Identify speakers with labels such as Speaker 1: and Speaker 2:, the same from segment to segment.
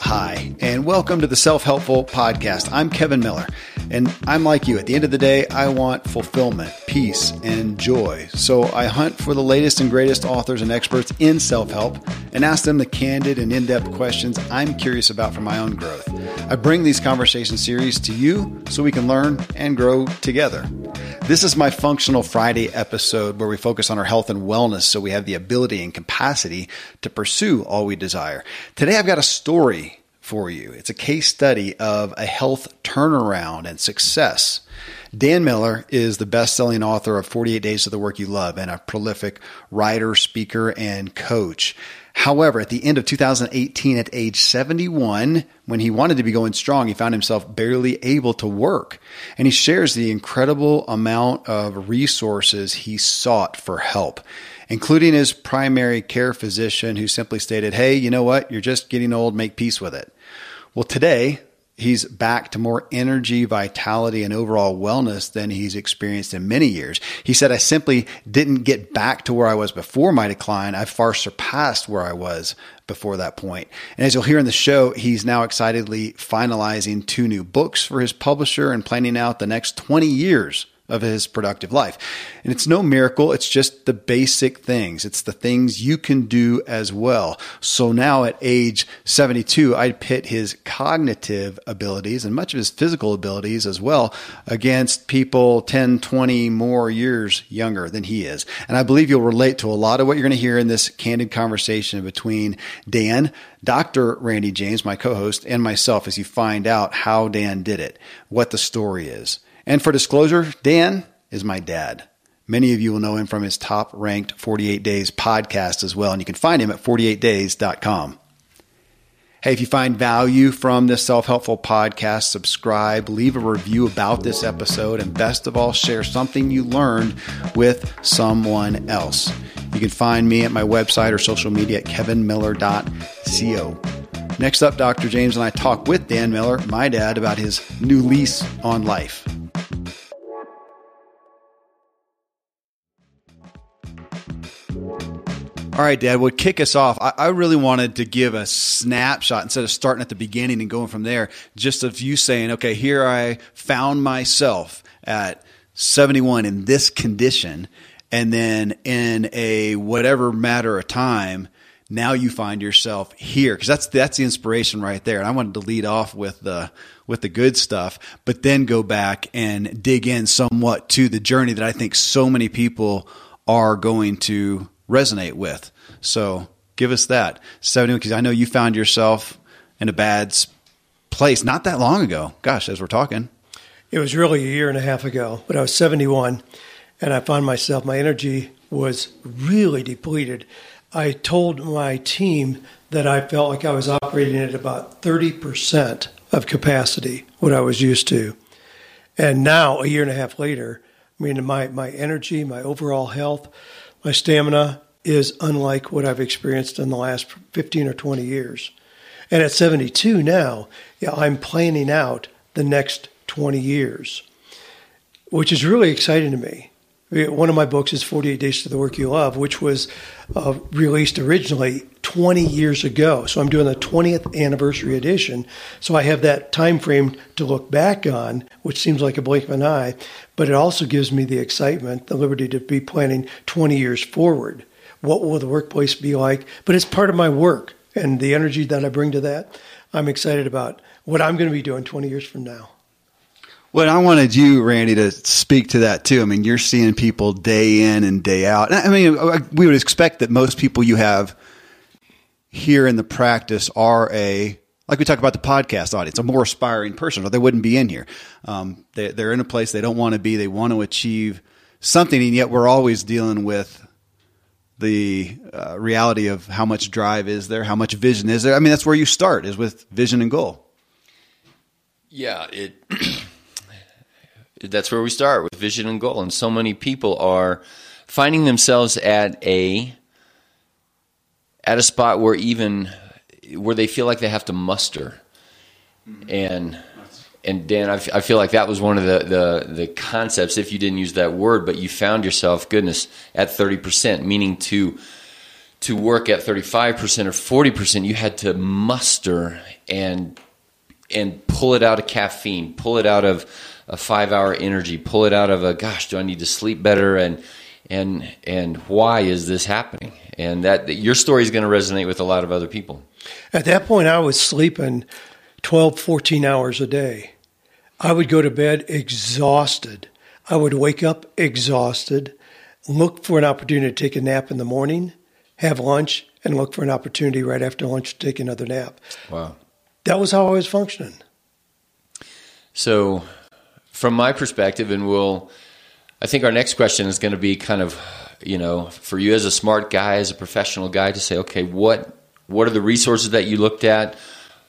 Speaker 1: Hi, and welcome to the Self Helpful Podcast. I'm Kevin Miller, and I'm like you. At the end of the day, I want fulfillment, peace, and joy. So I hunt for the latest and greatest authors and experts in self help and ask them the candid and in depth questions I'm curious about for my own growth. I bring these conversation series to you so we can learn and grow together. This is my Functional Friday episode where we focus on our health and wellness so we have the ability and capacity to pursue all we desire. Today, I've got a story for you. It's a case study of a health turnaround and success. Dan Miller is the best selling author of 48 Days of the Work You Love and a prolific writer, speaker, and coach. However, at the end of 2018, at age 71, when he wanted to be going strong, he found himself barely able to work. And he shares the incredible amount of resources he sought for help, including his primary care physician, who simply stated, Hey, you know what? You're just getting old. Make peace with it. Well, today, he's back to more energy, vitality, and overall wellness than he's experienced in many years. He said, I simply didn't get back to where I was before my decline. I far surpassed where I was before that point. And as you'll hear in the show, he's now excitedly finalizing two new books for his publisher and planning out the next 20 years of his productive life. And it's no miracle, it's just the basic things. It's the things you can do as well. So now at age 72, I'd pit his cognitive abilities and much of his physical abilities as well against people 10, 20 more years younger than he is. And I believe you'll relate to a lot of what you're going to hear in this candid conversation between Dan, Dr. Randy James, my co-host, and myself as you find out how Dan did it, what the story is. And for disclosure, Dan is my dad. Many of you will know him from his top ranked 48 Days podcast as well, and you can find him at 48days.com. Hey, if you find value from this self helpful podcast, subscribe, leave a review about this episode, and best of all, share something you learned with someone else. You can find me at my website or social media at kevinmiller.co. Next up, Dr. James and I talk with Dan Miller, my dad, about his new lease on life. All right, Dad, well, kick us off. I, I, really wanted to give a snapshot instead of starting at the beginning and going from there, just of you saying, okay, here I found myself at 71 in this condition. And then in a whatever matter of time, now you find yourself here because that's that's the inspiration right there. And I wanted to lead off with the with the good stuff, but then go back and dig in somewhat to the journey that I think so many people are going to resonate with. So give us that 71 because I know you found yourself in a bad place not that long ago. Gosh, as we're talking.
Speaker 2: It was really a year and a half ago, but I was 71 and I found myself, my energy was really depleted. I told my team that I felt like I was operating at about 30% of capacity, what I was used to. And now, a year and a half later, I mean, my, my energy, my overall health, my stamina is unlike what I've experienced in the last 15 or 20 years. And at 72 now, yeah, I'm planning out the next 20 years, which is really exciting to me. One of my books is 48 Days to the Work You Love, which was uh, released originally 20 years ago. So I'm doing the 20th anniversary edition. So I have that time frame to look back on, which seems like a blink of an eye, but it also gives me the excitement, the liberty to be planning 20 years forward. What will the workplace be like? But it's part of my work and the energy that I bring to that. I'm excited about what I'm going to be doing 20 years from now.
Speaker 1: Well, I wanted you, Randy, to speak to that too. I mean, you're seeing people day in and day out. I mean, uh, we would expect that most people you have here in the practice are a, like we talk about the podcast audience, a more aspiring person, or they wouldn't be in here. Um, they, they're in a place they don't want to be. They want to achieve something, and yet we're always dealing with the uh, reality of how much drive is there, how much vision is there. I mean, that's where you start is with vision and goal.
Speaker 3: Yeah, it that's where we start with vision and goal. And so many people are finding themselves at a at a spot where even where they feel like they have to muster. Mm-hmm. And and Dan, I, f- I feel like that was one of the, the the concepts. If you didn't use that word, but you found yourself, goodness, at thirty percent, meaning to to work at thirty five percent or forty percent, you had to muster and and pull it out of caffeine, pull it out of a five hour energy, pull it out of a gosh, do I need to sleep better and and and why is this happening? And that your story is going to resonate with a lot of other people.
Speaker 2: At that point, I was sleeping 12, 14 hours a day. I would go to bed exhausted. I would wake up exhausted, look for an opportunity to take a nap in the morning, have lunch, and look for an opportunity right after lunch to take another nap.
Speaker 3: Wow.
Speaker 2: That was how I was functioning.
Speaker 3: So, from my perspective, and we'll, I think our next question is going to be kind of, you know, for you as a smart guy, as a professional guy, to say, okay, what what are the resources that you looked at?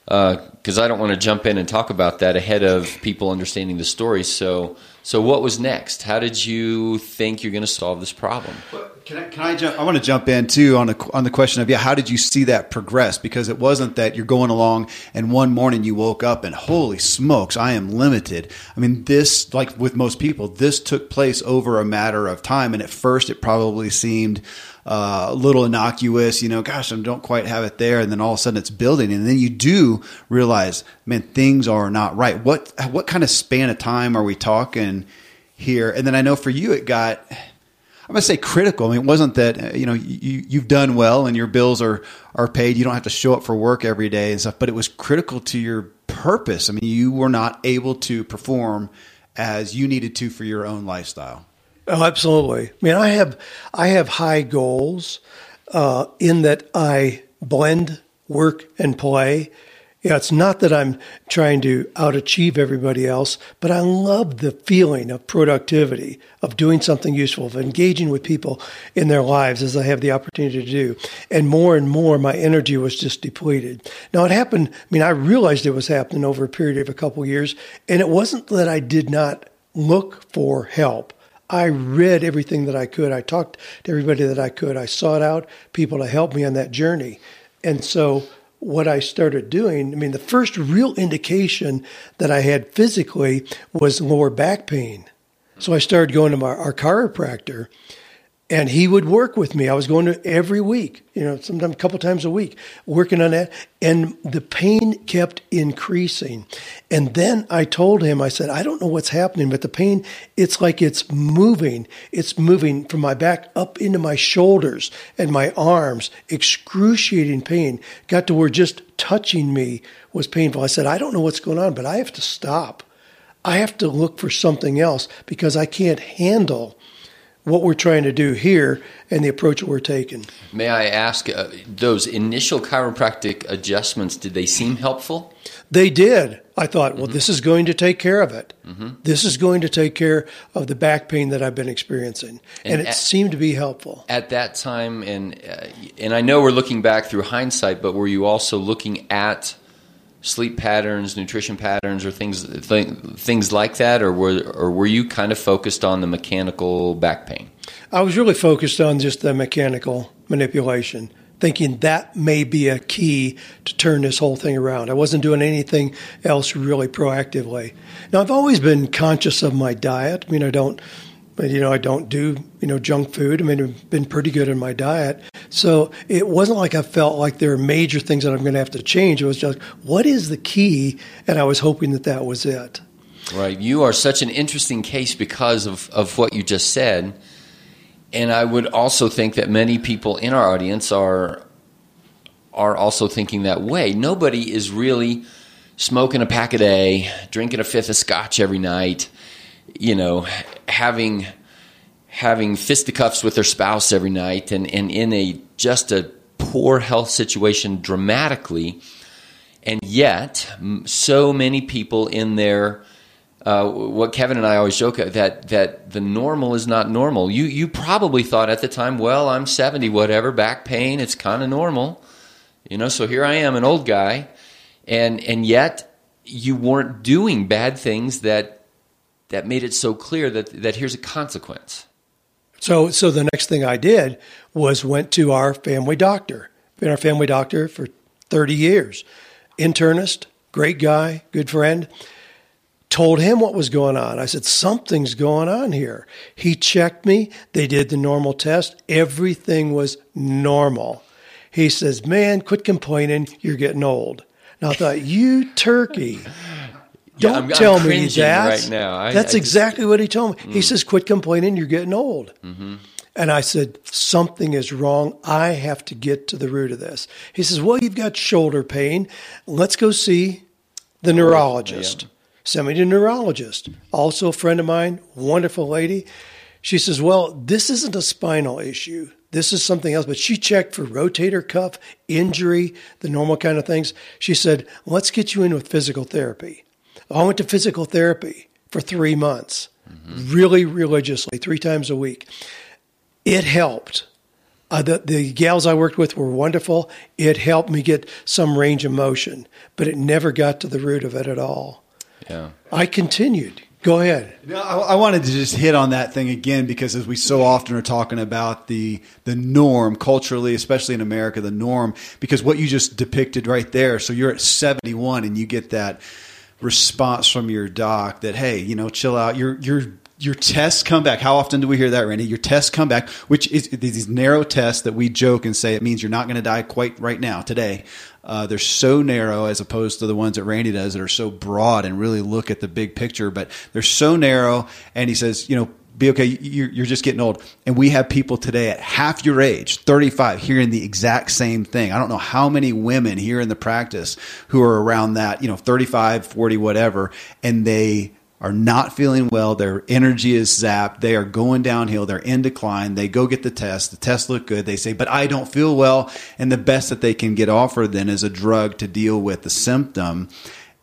Speaker 3: Because uh, I don't want to jump in and talk about that ahead of people understanding the story. So, so what was next? How did you think you're going to solve this problem?
Speaker 1: Can I, can I jump? I want to jump in too on the on the question of yeah, how did you see that progress? Because it wasn't that you're going along and one morning you woke up and holy smokes, I am limited. I mean, this like with most people, this took place over a matter of time, and at first it probably seemed uh, a little innocuous, you know, gosh, I don't quite have it there. And then all of a sudden it's building. And then you do realize, man, things are not right. What, what kind of span of time are we talking here? And then I know for you, it got, I'm to say critical. I mean, it wasn't that, you know, you, you've done well and your bills are, are paid. You don't have to show up for work every day and stuff, but it was critical to your purpose. I mean, you were not able to perform as you needed to for your own lifestyle.
Speaker 2: Oh, absolutely. I mean, I have I have high goals uh, in that I blend work and play. Yeah, it's not that I'm trying to outachieve everybody else, but I love the feeling of productivity, of doing something useful, of engaging with people in their lives as I have the opportunity to do. And more and more, my energy was just depleted. Now, it happened, I mean, I realized it was happening over a period of a couple of years, and it wasn't that I did not look for help. I read everything that I could. I talked to everybody that I could. I sought out people to help me on that journey. And so, what I started doing, I mean, the first real indication that I had physically was lower back pain. So I started going to my, our chiropractor and he would work with me. I was going to every week, you know, sometimes a couple times a week, working on that. And the pain kept increasing. And then I told him, I said, I don't know what's happening, but the pain, it's like it's moving. It's moving from my back up into my shoulders and my arms, excruciating pain. Got to where just touching me was painful. I said, I don't know what's going on, but I have to stop. I have to look for something else because I can't handle what we're trying to do here and the approach that we're taking.
Speaker 3: May I ask, uh, those initial chiropractic adjustments, did they seem helpful?
Speaker 2: They did. I thought, well, mm-hmm. this is going to take care of it. Mm-hmm. This is going to take care of the back pain that I've been experiencing, and, and it at, seemed to be helpful
Speaker 3: at that time. And uh, and I know we're looking back through hindsight, but were you also looking at sleep patterns, nutrition patterns, or things th- things like that, or were or were you kind of focused on the mechanical back pain?
Speaker 2: I was really focused on just the mechanical manipulation, thinking that may be a key to turn this whole thing around. I wasn't doing anything else really proactively. Now I've always been conscious of my diet. I mean, I don't but you know I don't do you know junk food. I mean, I've been pretty good in my diet, so it wasn't like I felt like there are major things that I'm going to have to change. It was just what is the key, and I was hoping that that was it.
Speaker 3: Right, you are such an interesting case because of of what you just said, and I would also think that many people in our audience are are also thinking that way. Nobody is really smoking a pack a day, drinking a fifth of scotch every night you know, having having fisticuffs with their spouse every night and, and in a just a poor health situation dramatically. And yet, so many people in there, uh, what Kevin and I always joke that that the normal is not normal. You you probably thought at the time, well, I'm 70, whatever, back pain, it's kind of normal, you know. So here I am, an old guy, and and yet you weren't doing bad things that that made it so clear that, that here's a consequence.
Speaker 2: So, so the next thing I did was went to our family doctor. Been our family doctor for 30 years. Internist, great guy, good friend. told him what was going on. I said, Something's going on here. He checked me. They did the normal test. Everything was normal. He says, Man, quit complaining. You're getting old. And I thought, You turkey. Don't
Speaker 3: I'm- I'm
Speaker 2: tell me that.
Speaker 3: right now. I-
Speaker 2: That's
Speaker 3: I just-
Speaker 2: exactly what he told me. He mm. says, Quit complaining. You're getting old. Mm-hmm. And I said, Something is wrong. I have to get to the root of this. He says, Well, you've got shoulder pain. Let's go see the oh, neurologist. Send me to a neurologist. Also, a friend of mine, wonderful lady. She says, Well, this isn't a spinal issue. This is something else. But she checked for rotator cuff injury, the normal kind of things. She said, Let's get you in with physical therapy. I went to physical therapy for three months, really religiously, three times a week. It helped. Uh, the, the gals I worked with were wonderful. It helped me get some range of motion, but it never got to the root of it at all.
Speaker 3: Yeah.
Speaker 2: I continued. Go ahead.
Speaker 1: No, I, I wanted to just hit on that thing again because as we so often are talking about the the norm culturally, especially in America, the norm. Because what you just depicted right there. So you're at 71 and you get that response from your doc that hey, you know, chill out. Your your your tests come back. How often do we hear that, Randy? Your tests come back, which is these narrow tests that we joke and say it means you're not going to die quite right now today. Uh, they're so narrow as opposed to the ones that Randy does that are so broad and really look at the big picture. But they're so narrow, and he says, you know, be okay. You're, you're just getting old. And we have people today at half your age, 35, hearing the exact same thing. I don't know how many women here in the practice who are around that, you know, 35, 40, whatever, and they are not feeling well. Their energy is zapped. They are going downhill. They're in decline. They go get the test. The tests look good. They say, but I don't feel well. And the best that they can get offered then is a drug to deal with the symptom.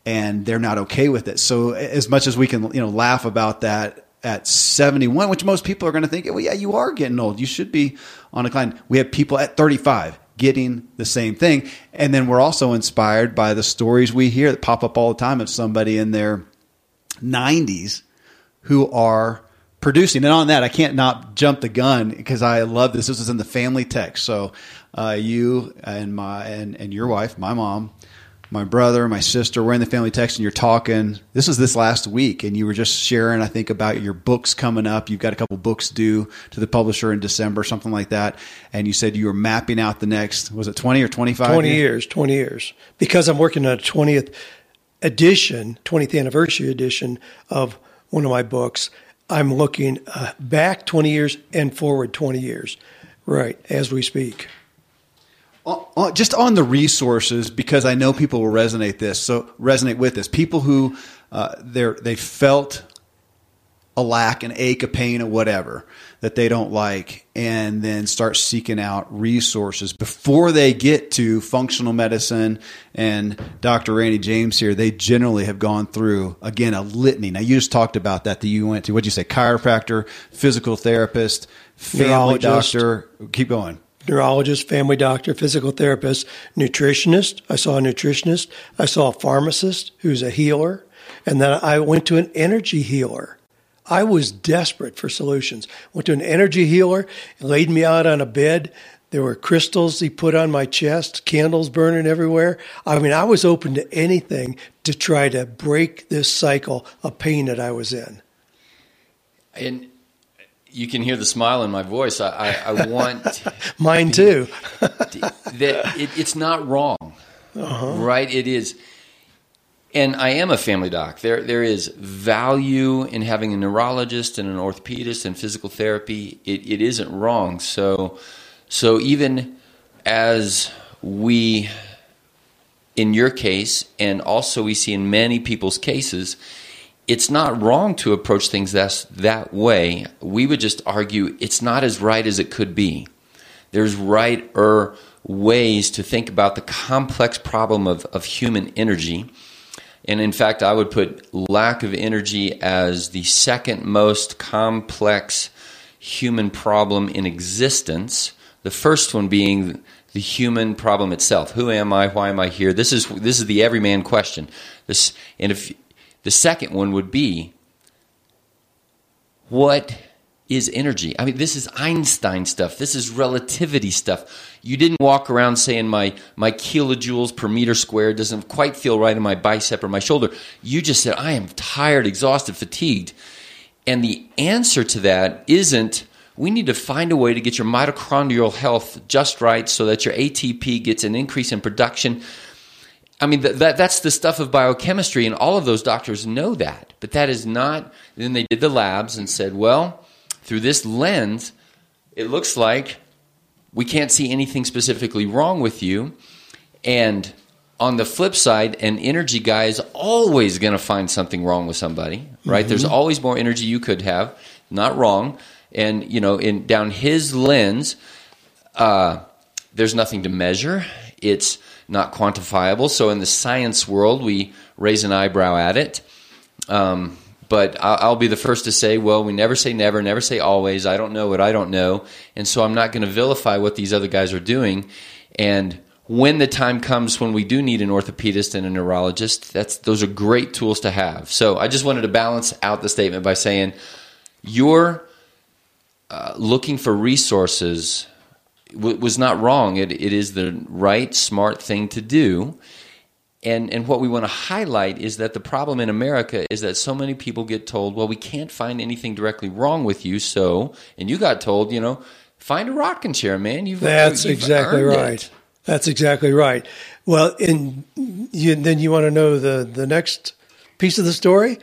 Speaker 1: And they're not okay with it. So as much as we can, you know, laugh about that at 71, which most people are going to think, well, yeah, you are getting old. You should be on a decline. We have people at 35 getting the same thing. And then we're also inspired by the stories we hear that pop up all the time of somebody in their 90s who are producing. And on that, I can't not jump the gun because I love this. This is in the family text. So uh, you and my and, and your wife, my mom, my brother, my sister, we're in the family text and you're talking. This was this last week, and you were just sharing, I think, about your books coming up. You've got a couple books due to the publisher in December, something like that. And you said you were mapping out the next, was it 20 or 25?
Speaker 2: 20 years, 20 years. Because I'm working on a 20th edition, 20th anniversary edition of one of my books, I'm looking uh, back 20 years and forward 20 years, right, as we speak.
Speaker 1: On- on- just on the resources because I know people will resonate this. So resonate with this. People who uh, they they felt a lack, an ache, a pain, or whatever that they don't like, and then start seeking out resources before they get to functional medicine and Dr. Randy James here. They generally have gone through again a litany. Now you just talked about that that you went to. What'd you say? Chiropractor, physical therapist, family doctor. Keep going.
Speaker 2: Neurologist, family doctor, physical therapist, nutritionist. I saw a nutritionist. I saw a pharmacist who's a healer. And then I went to an energy healer. I was desperate for solutions. Went to an energy healer, laid me out on a bed. There were crystals he put on my chest, candles burning everywhere. I mean, I was open to anything to try to break this cycle of pain that I was in.
Speaker 3: And you can hear the smile in my voice. I, I, I want
Speaker 2: Mine too.
Speaker 3: that it, it's not wrong, uh-huh. right? It is, and I am a family doc. There, there is value in having a neurologist and an orthopedist and physical therapy. It, it isn't wrong. So, so even as we, in your case, and also we see in many people's cases, it's not wrong to approach things that that way. We would just argue it's not as right as it could be. There's righter ways to think about the complex problem of, of human energy. And in fact, I would put lack of energy as the second most complex human problem in existence. The first one being the human problem itself. Who am I? Why am I here? This is this is the everyman question. This and if the second one would be what is energy. I mean, this is Einstein stuff. This is relativity stuff. You didn't walk around saying my, my kilojoules per meter squared doesn't quite feel right in my bicep or my shoulder. You just said, I am tired, exhausted, fatigued. And the answer to that isn't we need to find a way to get your mitochondrial health just right so that your ATP gets an increase in production. I mean, that, that, that's the stuff of biochemistry, and all of those doctors know that. But that is not. Then they did the labs and said, well, through this lens, it looks like we can't see anything specifically wrong with you. And on the flip side, an energy guy is always going to find something wrong with somebody, right? Mm-hmm. There's always more energy you could have, not wrong. And you know, in down his lens, uh, there's nothing to measure. It's not quantifiable. So in the science world, we raise an eyebrow at it. Um, but I'll be the first to say, well, we never say never, never say always. I don't know what I don't know. And so I'm not going to vilify what these other guys are doing. And when the time comes when we do need an orthopedist and a neurologist, that's those are great tools to have. So I just wanted to balance out the statement by saying you're uh, looking for resources w- was not wrong. It, it is the right, smart thing to do. And, and what we want to highlight is that the problem in America is that so many people get told, well, we can't find anything directly wrong with you. So, and you got told, you know, find a rocking chair, man.
Speaker 2: You've, That's you've exactly right. It. That's exactly right. Well, and you, then you want to know the, the next piece of the story?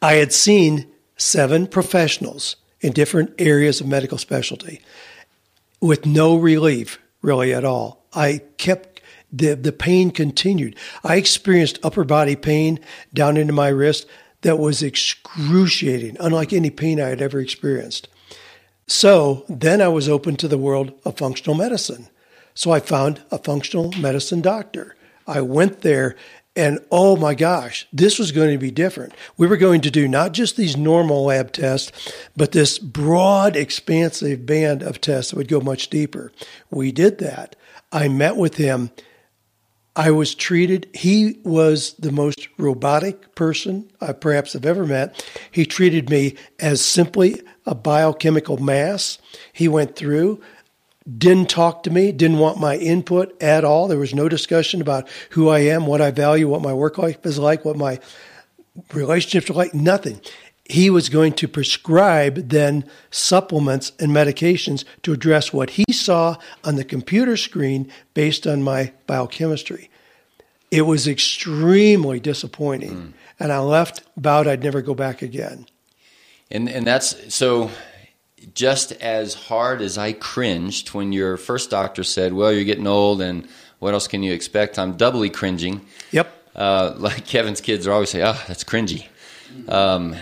Speaker 2: I had seen seven professionals in different areas of medical specialty with no relief really at all. I kept the, the pain continued. I experienced upper body pain down into my wrist that was excruciating, unlike any pain I had ever experienced. So then I was open to the world of functional medicine. So I found a functional medicine doctor. I went there and oh my gosh, this was going to be different. We were going to do not just these normal lab tests, but this broad, expansive band of tests that would go much deeper. We did that. I met with him I was treated, he was the most robotic person I perhaps have ever met. He treated me as simply a biochemical mass. He went through, didn't talk to me, didn't want my input at all. There was no discussion about who I am, what I value, what my work life is like, what my relationships are like, nothing he was going to prescribe then supplements and medications to address what he saw on the computer screen based on my biochemistry. It was extremely disappointing. Mm. And I left, vowed I'd never go back again.
Speaker 3: And, and that's so just as hard as I cringed when your first doctor said, Well, you're getting old, and what else can you expect? I'm doubly cringing.
Speaker 2: Yep.
Speaker 3: Uh, like Kevin's kids are always say, Oh, that's cringy. Um,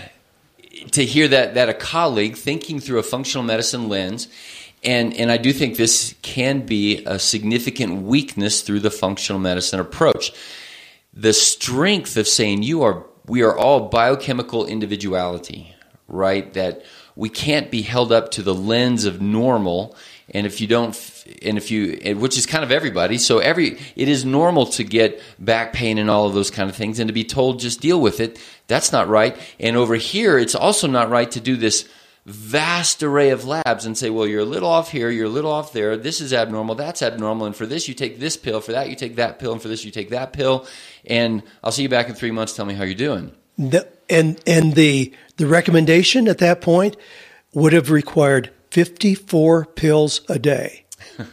Speaker 3: to hear that that a colleague thinking through a functional medicine lens and and I do think this can be a significant weakness through the functional medicine approach. The strength of saying you are we are all biochemical individuality, right? That we can't be held up to the lens of normal. And if you don't and if you which is kind of everybody. So every it is normal to get back pain and all of those kind of things and to be told just deal with it. That's not right. And over here it's also not right to do this vast array of labs and say well you're a little off here you're a little off there. This is abnormal that's abnormal. And for this you take this pill. For that you take that pill. And for this you take that pill. And i'll see you back in three months. Tell me how you're doing.
Speaker 2: The, and and the the recommendation at that point would have required 54 pills a day.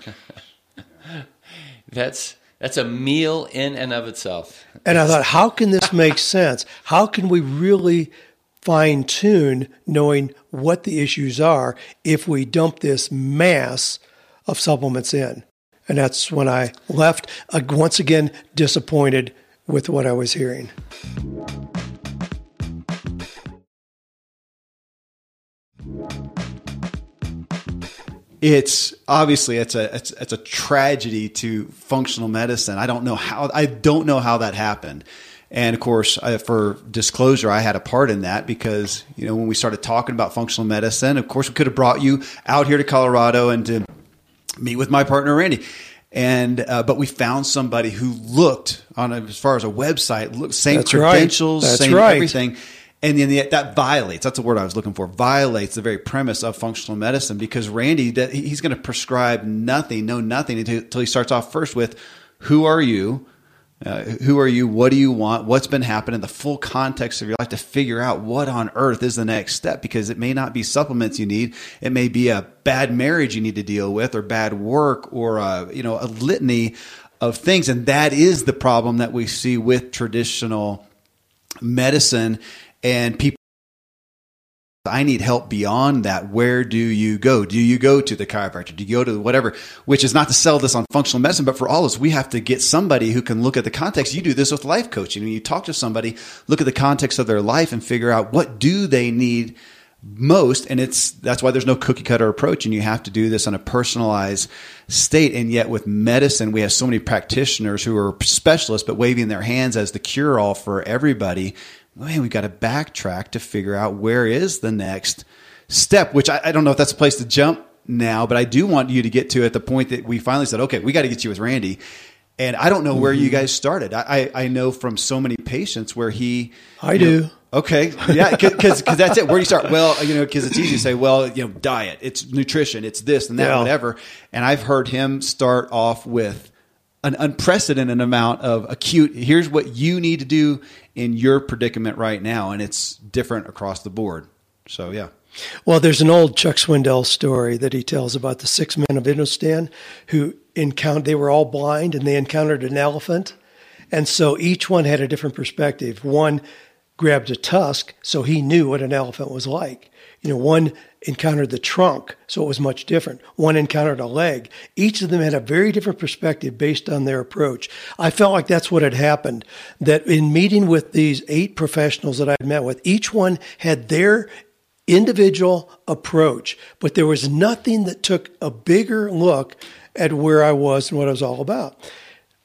Speaker 3: that's that's a meal in and of itself.
Speaker 2: And I thought, how can this make sense? How can we really fine tune knowing what the issues are if we dump this mass of supplements in? And that's when I left, uh, once again, disappointed with what I was hearing.
Speaker 1: It's obviously it's a it's, it's a tragedy to functional medicine. I don't know how I don't know how that happened. And of course, I, for disclosure, I had a part in that because you know when we started talking about functional medicine, of course we could have brought you out here to Colorado and to meet with my partner Randy. And uh, but we found somebody who looked on a, as far as a website, looked same That's credentials, right. same right. everything and then the, that violates that's the word i was looking for violates the very premise of functional medicine because randy he's going to prescribe nothing no nothing until, until he starts off first with who are you uh, who are you? What do you want? What's been happening? The full context of your life to figure out what on earth is the next step because it may not be supplements you need. It may be a bad marriage you need to deal with or bad work or, a, uh, you know, a litany of things. And that is the problem that we see with traditional medicine and people I need help beyond that. Where do you go? Do you go to the chiropractor? Do you go to whatever? Which is not to sell this on functional medicine, but for all of us, we have to get somebody who can look at the context. You do this with life coaching. When you talk to somebody, look at the context of their life and figure out what do they need most and it's that's why there's no cookie cutter approach and you have to do this on a personalized state and yet with medicine we have so many practitioners who are specialists but waving their hands as the cure all for everybody man, we've got to backtrack to figure out where is the next step, which I, I don't know if that's a place to jump now, but I do want you to get to at the point that we finally said, okay, we got to get you with Randy. And I don't know where mm-hmm. you guys started. I, I know from so many patients where he.
Speaker 2: I do.
Speaker 1: Know, okay. Yeah. Cause, cause that's it. Where do you start? Well, you know, cause it's easy to say, well, you know, diet, it's nutrition, it's this and that, yeah. whatever. And I've heard him start off with an unprecedented amount of acute, here's what you need to do in your predicament right now, and it's different across the board. So yeah.
Speaker 2: Well, there's an old Chuck Swindoll story that he tells about the six men of Indostan who encountered. They were all blind and they encountered an elephant, and so each one had a different perspective. One grabbed a tusk, so he knew what an elephant was like. You know, one encountered the trunk, so it was much different. One encountered a leg. Each of them had a very different perspective based on their approach. I felt like that's what had happened. That in meeting with these eight professionals that I'd met with, each one had their individual approach, but there was nothing that took a bigger look at where I was and what I was all about.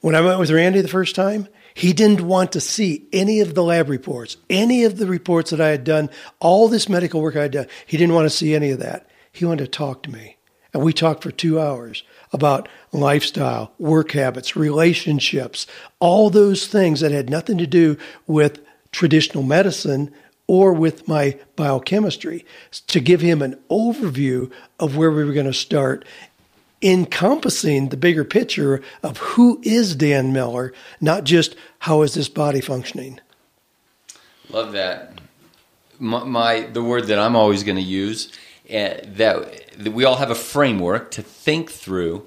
Speaker 2: When I met with Randy the first time, he didn't want to see any of the lab reports, any of the reports that I had done, all this medical work I had done. He didn't want to see any of that. He wanted to talk to me. And we talked for two hours about lifestyle, work habits, relationships, all those things that had nothing to do with traditional medicine or with my biochemistry to give him an overview of where we were going to start encompassing the bigger picture of who is Dan Miller, not just how is this body functioning.
Speaker 3: Love that. My, my the word that I'm always going to use uh, that, that we all have a framework to think through.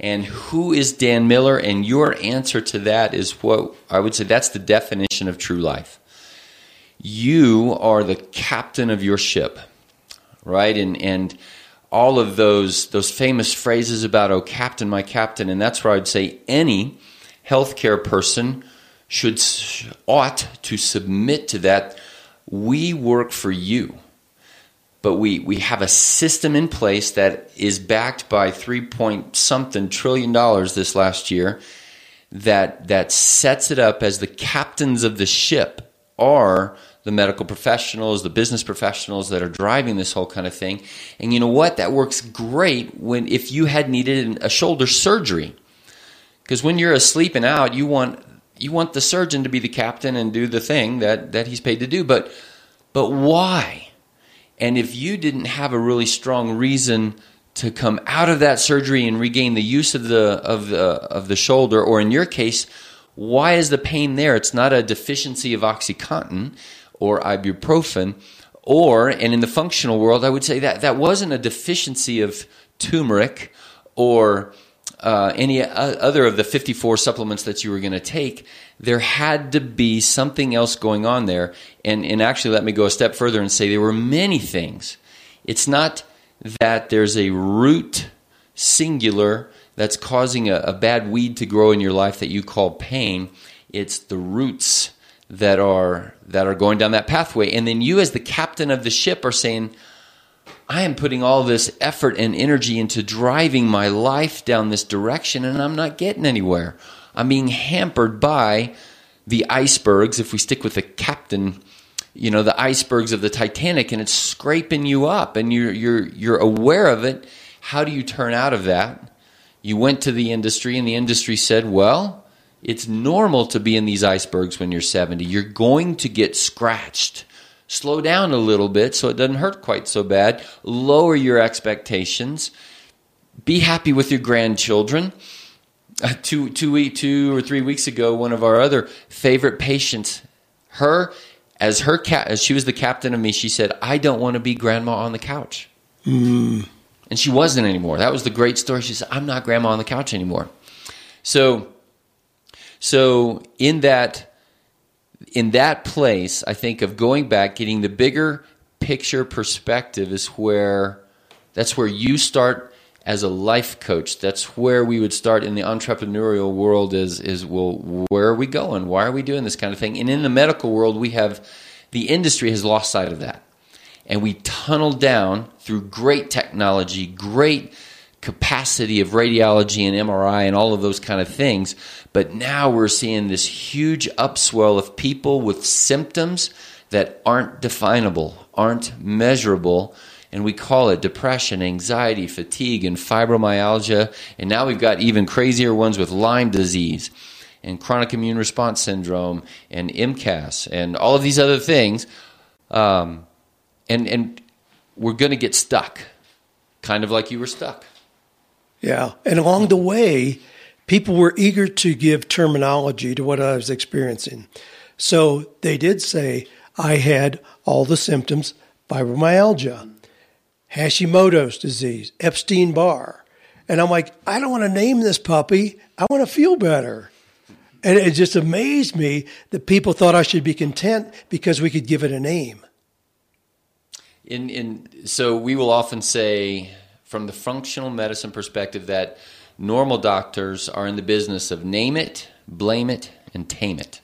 Speaker 3: And who is Dan Miller? And your answer to that is what I would say that's the definition of true life. You are the captain of your ship, right? And and all of those those famous phrases about "Oh, Captain, my Captain," and that's where I'd say any healthcare person should ought to submit to that. We work for you, but we we have a system in place that is backed by three point something trillion dollars this last year. That that sets it up as the captains of the ship are the medical professionals, the business professionals that are driving this whole kind of thing. And you know what? That works great when if you had needed a shoulder surgery. Because when you're asleep and out, you want you want the surgeon to be the captain and do the thing that, that he's paid to do. But but why? And if you didn't have a really strong reason to come out of that surgery and regain the use of the of the of the shoulder, or in your case, why is the pain there? It's not a deficiency of OxyContin or ibuprofen. Or, and in the functional world, I would say that that wasn't a deficiency of turmeric or uh, any other of the 54 supplements that you were going to take. There had to be something else going on there. And, and actually, let me go a step further and say there were many things. It's not that there's a root singular that's causing a, a bad weed to grow in your life that you call pain. It's the roots that are that are going down that pathway. And then you as the captain of the ship are saying I am putting all this effort and energy into driving my life down this direction and I'm not getting anywhere. I'm being hampered by the icebergs. If we stick with the captain you know the icebergs of the Titanic and it's scraping you up and you're you're you're aware of it. How do you turn out of that? You went to the industry and the industry said well it's normal to be in these icebergs when you're 70. You're going to get scratched. slow down a little bit so it doesn't hurt quite so bad. Lower your expectations. Be happy with your grandchildren. Uh, two, two, week, two or three weeks ago, one of our other favorite patients, her as her cat, as she was the captain of me, she said, "I don't want to be grandma on the couch."
Speaker 2: Mm.
Speaker 3: And she wasn't anymore. That was the great story. She said, "I'm not grandma on the couch anymore." So, so in that in that place, I think of going back, getting the bigger picture perspective is where that's where you start as a life coach. That's where we would start in the entrepreneurial world is is well where are we going? Why are we doing this kind of thing? And in the medical world we have the industry has lost sight of that. And we tunnel down through great technology, great capacity of radiology and MRI and all of those kind of things. But now we're seeing this huge upswell of people with symptoms that aren't definable, aren't measurable. And we call it depression, anxiety, fatigue, and fibromyalgia. And now we've got even crazier ones with Lyme disease and chronic immune response syndrome and MCAS and all of these other things. Um, and, and we're going to get stuck, kind of like you were stuck.
Speaker 2: Yeah. And along the way, people were eager to give terminology to what I was experiencing. So they did say I had all the symptoms fibromyalgia, Hashimoto's disease, Epstein Barr. And I'm like, I don't want to name this puppy. I want to feel better. And it just amazed me that people thought I should be content because we could give it a name.
Speaker 3: In, in, so we will often say, from the functional medicine perspective that normal doctors are in the business of name it, blame it, and tame it.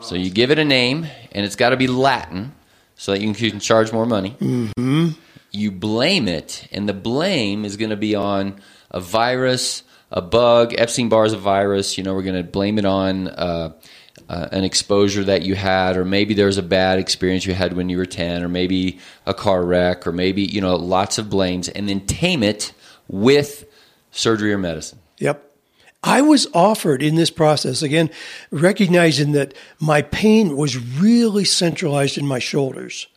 Speaker 3: So you give it a name, and it's got to be Latin so that you can, charge more money.
Speaker 2: Mm-hmm.
Speaker 3: You blame it, and the blame is going to be on a virus, a bug. Epstein Barr is a virus. You know, we're going to blame it on. Uh, uh, an exposure that you had, or maybe there's a bad experience you had when you were 10, or maybe a car wreck, or maybe, you know, lots of blames, and then tame it with surgery or medicine.
Speaker 2: Yep. I was offered in this process, again, recognizing that my pain was really centralized in my shoulders.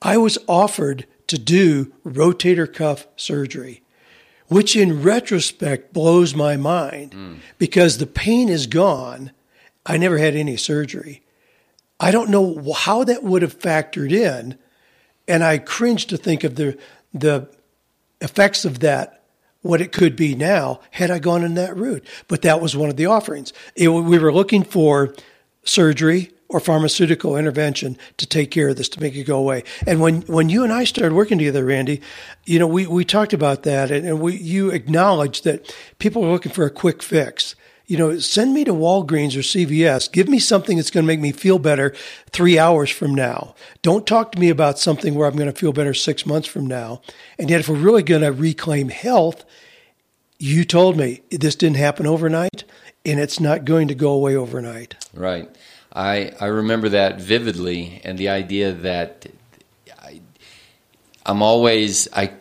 Speaker 2: I was offered to do rotator cuff surgery, which in retrospect blows my mind mm. because the pain is gone I never had any surgery. I don't know how that would have factored in, and I cringe to think of the the effects of that, what it could be now had I gone in that route. But that was one of the offerings. It, we were looking for surgery or pharmaceutical intervention to take care of this to make it go away. And when when you and I started working together, Randy, you know we we talked about that, and, and we you acknowledged that people are looking for a quick fix you know, send me to Walgreens or CVS. Give me something that's going to make me feel better three hours from now. Don't talk to me about something where I'm going to feel better six months from now. And yet, if we're really going to reclaim health, you told me this didn't happen overnight and it's not going to go away overnight.
Speaker 3: Right. I, I remember that vividly and the idea that I, I'm always, I,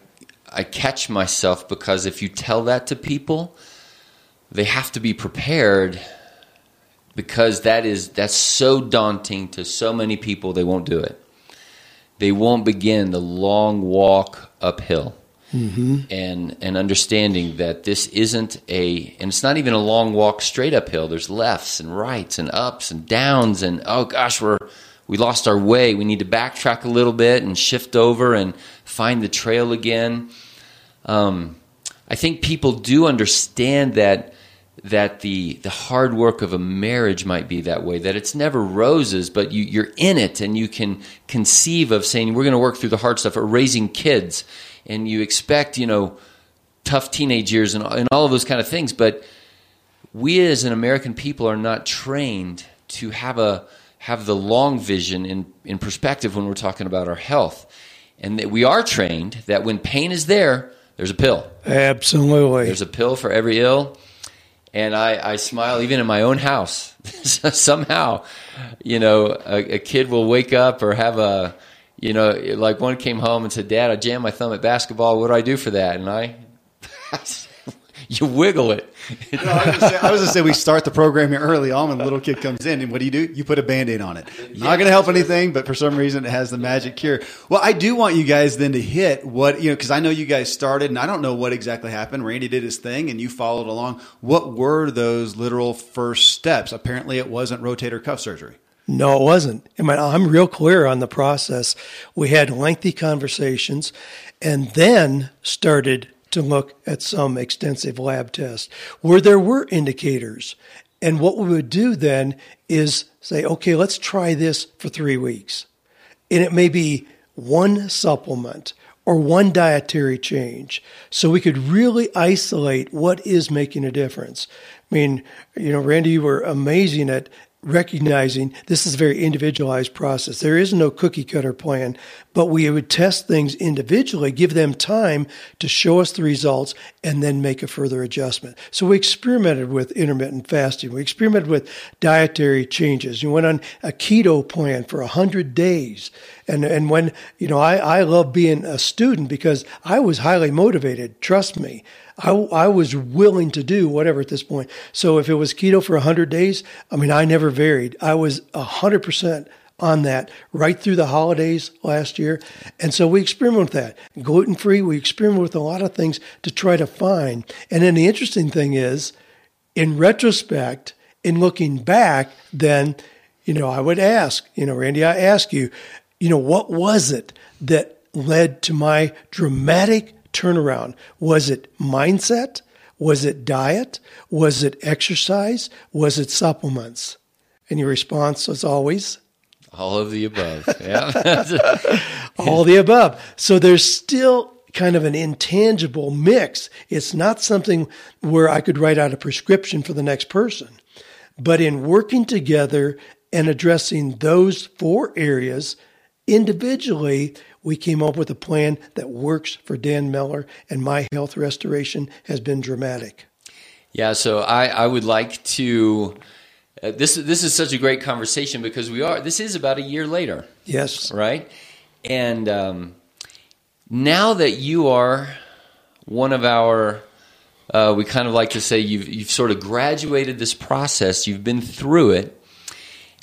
Speaker 3: I catch myself because if you tell that to people, they have to be prepared because that is that's so daunting to so many people they won't do it. They won't begin the long walk uphill.
Speaker 2: Mm-hmm.
Speaker 3: and and understanding that this isn't a and it's not even a long walk straight uphill. There's lefts and rights and ups and downs and oh gosh we're we lost our way. We need to backtrack a little bit and shift over and find the trail again. Um, i think people do understand that that the the hard work of a marriage might be that way that it's never roses but you, you're in it and you can conceive of saying we're going to work through the hard stuff or raising kids. And you expect you know tough teenage years and, and all of those kind of things but we as an american people are not trained to have a have the long vision in, in perspective when we're talking about our health. And that we are trained that when pain is there there's a pill.
Speaker 2: Absolutely.
Speaker 3: There's a pill for every ill and I, I smile even in my own house. Somehow, you know, a, a, kid will wake up or have a, you know, like one came home and said, "Dad, I jammed my thumb at basketball. What do I do for that?" And I, you wiggle it.
Speaker 1: No, I, was say, I going to say we start the program here early on when the little kid comes in, and what do you do? You put a band aid on it. Not going to help anything, but for some reason it has the magic cure. Well, I do want you guys then to hit what, you know, because I know you guys started, and I don't know what exactly happened. Randy did his thing, and you followed along. What were those literal first steps? Apparently, it wasn't rotator cuff surgery.
Speaker 2: No, it wasn't. I mean, I'm real clear on the process. We had lengthy conversations and then started to look at some extensive lab tests where there were indicators. And what we would do then is say, okay, let's try this for three weeks. And it may be one supplement or one dietary change. So we could really isolate what is making a difference. I mean, you know, Randy, you were amazing at recognizing this is a very individualized process. There is no cookie cutter plan, but we would test things individually, give them time to show us the results, and then make a further adjustment. So we experimented with intermittent fasting. We experimented with dietary changes. We went on a keto plan for 100 days. And, and when, you know, I, I love being a student because I was highly motivated. Trust me. I, I was willing to do whatever at this point. So if it was keto for 100 days, I mean, I never varied. I was 100% on that right through the holidays last year. And so we experiment with that. Gluten free, we experiment with a lot of things to try to find. And then the interesting thing is, in retrospect, in looking back, then, you know, I would ask, you know, Randy, I ask you, you know, what was it that led to my dramatic turnaround? Was it mindset? Was it diet? Was it exercise? Was it supplements? And your response was always
Speaker 3: all of the above. Yeah.
Speaker 2: all the above. So there's still kind of an intangible mix. It's not something where I could write out a prescription for the next person. But in working together and addressing those four areas individually, we came up with a plan that works for Dan Miller, and my health restoration has been dramatic.
Speaker 3: Yeah, so I, I would like to. Uh, this this is such a great conversation because we are. This is about a year later.
Speaker 2: Yes.
Speaker 3: Right, and um, now that you are one of our, uh, we kind of like to say you've you've sort of graduated this process. You've been through it,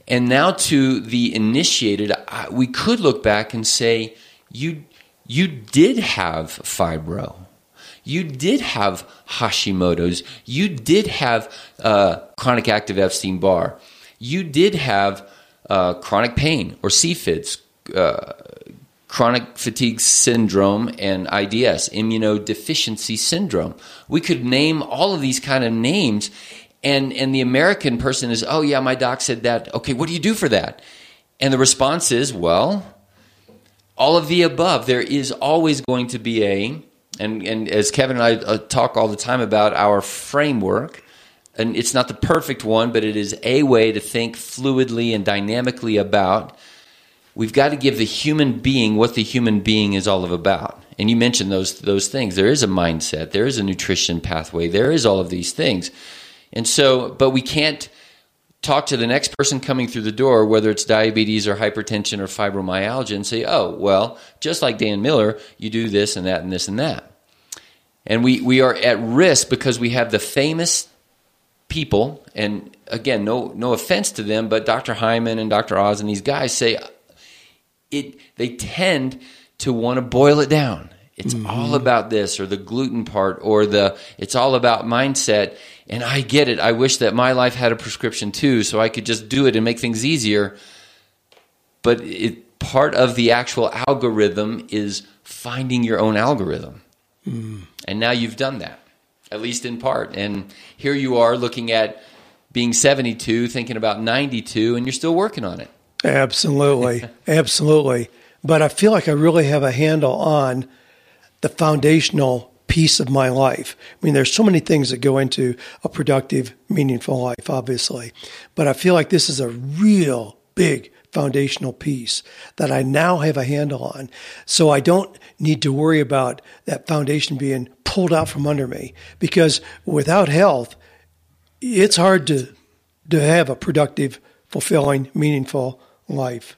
Speaker 3: and now to the initiated, I, we could look back and say you you did have fibro. You did have Hashimoto's. You did have uh, chronic active Epstein Barr. You did have uh, chronic pain or CFIDs, uh, chronic fatigue syndrome, and IDS, immunodeficiency syndrome. We could name all of these kind of names, and and the American person is, oh yeah, my doc said that. Okay, what do you do for that? And the response is, well, all of the above. There is always going to be a, and, and as Kevin and I uh, talk all the time about our framework, and it's not the perfect one, but it is a way to think fluidly and dynamically about. We've got to give the human being what the human being is all of about. And you mentioned those those things. There is a mindset, there is a nutrition pathway, there is all of these things. And so, but we can't talk to the next person coming through the door, whether it's diabetes or hypertension or fibromyalgia, and say, oh, well, just like Dan Miller, you do this and that and this and that. And we, we are at risk because we have the famous people, and again, no, no offense to them, but Dr. Hyman and Dr. Oz and these guys say it, they tend to want to boil it down. It's mm-hmm. all about this or the gluten part or the, it's all about mindset. And I get it. I wish that my life had a prescription too, so I could just do it and make things easier. But it, part of the actual algorithm is finding your own algorithm. Mm. And now you've done that, at least in part. And here you are looking at being 72, thinking about 92, and you're still working on it.
Speaker 2: Absolutely. Absolutely. But I feel like I really have a handle on the foundational piece of my life. I mean, there's so many things that go into a productive, meaningful life, obviously. But I feel like this is a real big foundational piece that I now have a handle on. So I don't need to worry about that foundation being pulled out from under me because without health, it's hard to, to have a productive, fulfilling, meaningful life.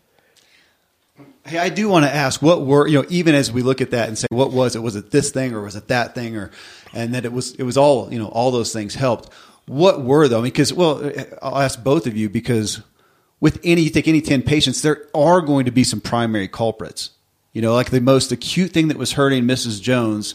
Speaker 1: Hey, I do want to ask what were you know even as we look at that and say what was it was it this thing or was it that thing or and that it was it was all you know all those things helped. What were though? Because well, I'll ask both of you because with any you take any ten patients, there are going to be some primary culprits. You know, like the most acute thing that was hurting Mrs. Jones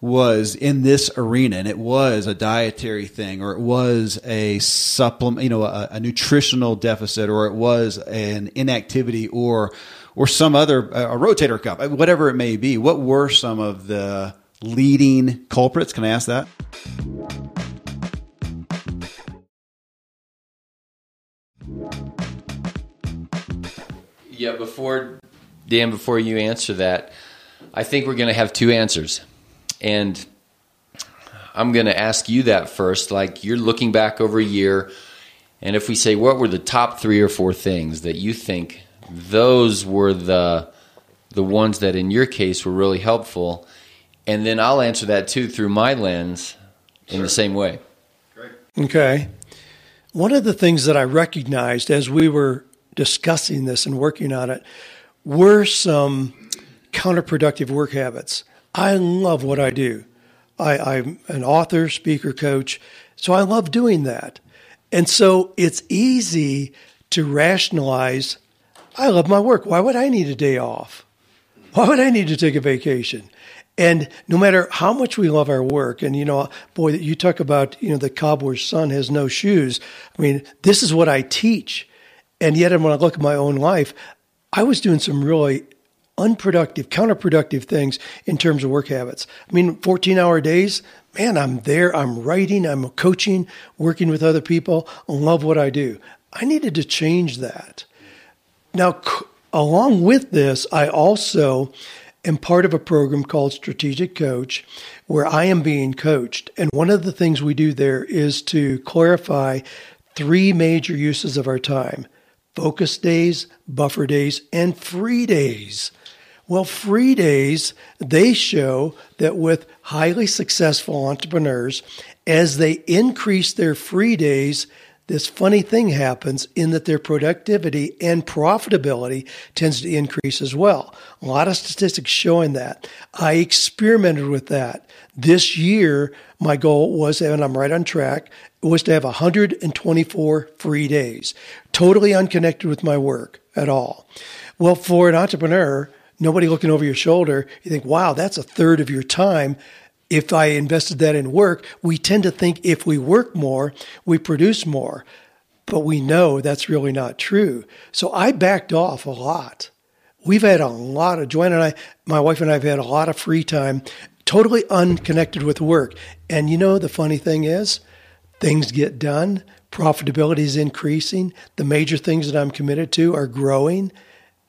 Speaker 1: was in this arena and it was a dietary thing or it was a supplement you know a, a nutritional deficit or it was an inactivity or or some other a rotator cuff uh, whatever it may be what were some of the leading culprits can i ask that
Speaker 3: yeah before dan before you answer that i think we're going to have two answers and I'm going to ask you that first. Like you're looking back over a year, and if we say what were the top three or four things that you think those were the the ones that in your case were really helpful, and then I'll answer that too through my lens in the same way.
Speaker 2: Great. Okay. One of the things that I recognized as we were discussing this and working on it were some counterproductive work habits. I love what I do. I, am an author, speaker, coach, so I love doing that. And so it's easy to rationalize I love my work. Why would I need a day off? Why would I need to take a vacation? And no matter how much we love our work, and you know, boy, that you talk about, you know, the cobbler's son has no shoes. I mean, this is what I teach. And yet, when I look at my own life, I was doing some really unproductive, counterproductive things in terms of work habits. I mean, 14 hour days, man, I'm there, I'm writing, I'm coaching, working with other people, I love what I do. I needed to change that. Now, c- along with this, I also am part of a program called Strategic Coach where I am being coached. And one of the things we do there is to clarify three major uses of our time focus days, buffer days, and free days. Well, free days, they show that with highly successful entrepreneurs, as they increase their free days, this funny thing happens in that their productivity and profitability tends to increase as well. A lot of statistics showing that. I experimented with that. This year, my goal was, and I'm right on track, was to have 124 free days, totally unconnected with my work at all. Well, for an entrepreneur, nobody looking over your shoulder, you think, wow, that's a third of your time. If I invested that in work, we tend to think if we work more, we produce more. But we know that's really not true. So I backed off a lot. We've had a lot of, Joanne and I, my wife and I have had a lot of free time, totally unconnected with work. And you know, the funny thing is, things get done, profitability is increasing, the major things that I'm committed to are growing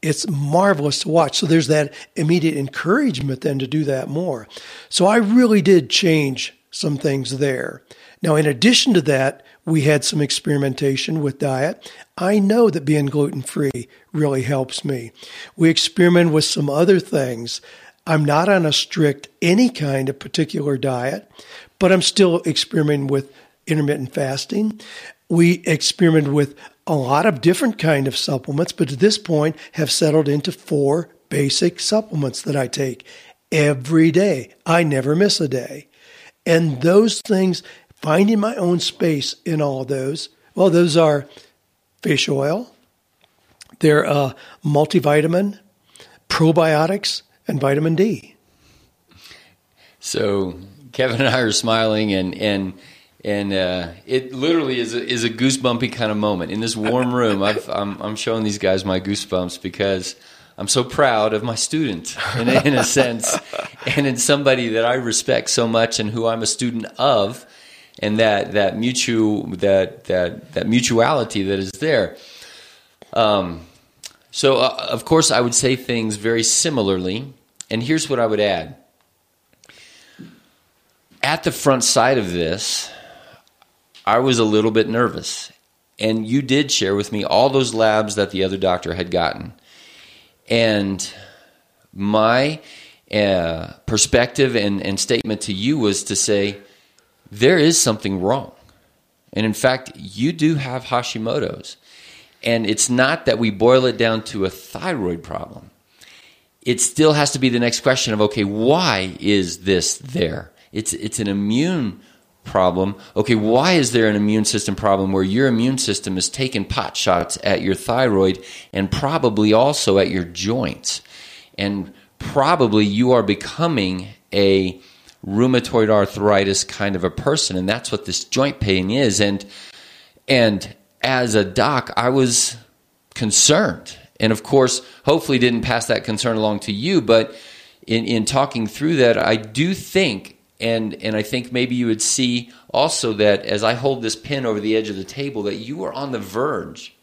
Speaker 2: it's marvelous to watch. So there's that immediate encouragement then to do that more. So I really did change some things there. Now, in addition to that, we had some experimentation with diet. I know that being gluten free really helps me. We experimented with some other things. I'm not on a strict any kind of particular diet, but I'm still experimenting with intermittent fasting. We experimented with a lot of different kind of supplements, but at this point have settled into four basic supplements that I take every day. I never miss a day. And those things, finding my own space in all those, well, those are fish oil, they're uh, multivitamin, probiotics, and vitamin D.
Speaker 3: So Kevin and I are smiling, and and and uh, it literally is a, is a goosebumpy kind of moment in this warm room. i am I'm showing these guys my goosebumps because I'm so proud of my student in, in a sense, and in somebody that I respect so much and who I'm a student of, and that that mutual that that that mutuality that is there. Um, so uh, of course I would say things very similarly, and here's what I would add. At the front side of this, I was a little bit nervous. And you did share with me all those labs that the other doctor had gotten. And my uh, perspective and, and statement to you was to say, there is something wrong. And in fact, you do have Hashimoto's. And it's not that we boil it down to a thyroid problem. it still has to be the next question of okay, why is this there? It's it's an immune problem. Okay, why is there an immune system problem where your immune system is taking pot shots at your thyroid and probably also at your joints? And probably you are becoming a rheumatoid arthritis kind of a person and that's what this joint pain is and and as a doc I was concerned and of course hopefully didn't pass that concern along to you but in in talking through that I do think and and I think maybe you would see also that as I hold this pin over the edge of the table that you are on the verge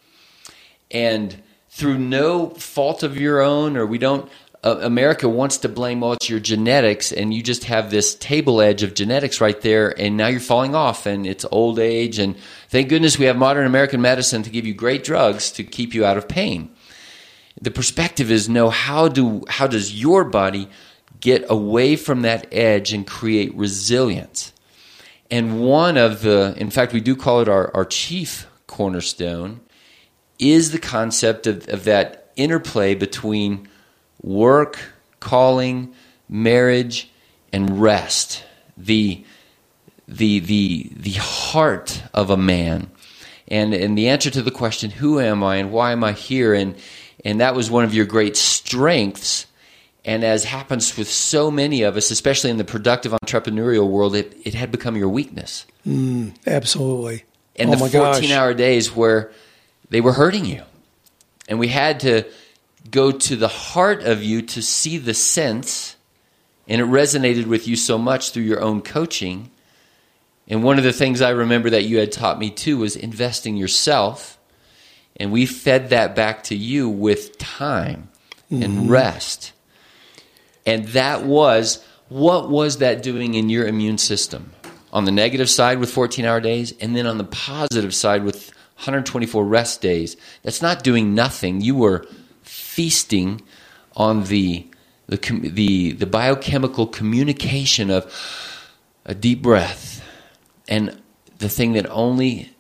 Speaker 3: and through no fault of your own or we don't uh, America wants to blame, oh, it's your genetics, and you just have this table edge of genetics right there, and now you're falling off, and it's old age. And thank goodness we have modern American medicine to give you great drugs to keep you out of pain. The perspective is no, how do how does your body get away from that edge and create resilience? And one of the, in fact, we do call it our, our chief cornerstone, is the concept of, of that interplay between work, calling, marriage, and rest. The, the, the, the heart of a man. And, and the answer to the question, who am I and why am I here? And, and that was one of your great strengths. And as happens with so many of us, especially in the productive entrepreneurial world, it, it had become your weakness.
Speaker 2: Mm, absolutely.
Speaker 3: And oh the 14 gosh. hour days where they were hurting you. And we had to go to the heart of you to see the sense, and it resonated with you so much through your own coaching. And one of the things I remember that you had taught me too was investing yourself. And we fed that back to you with time mm-hmm. and rest. And that was what was that doing in your immune system? On the negative side with 14 hour days, and then on the positive side with 124 rest days. That's not doing nothing. You were feasting on the, the, the, the biochemical communication of a deep breath and the thing that only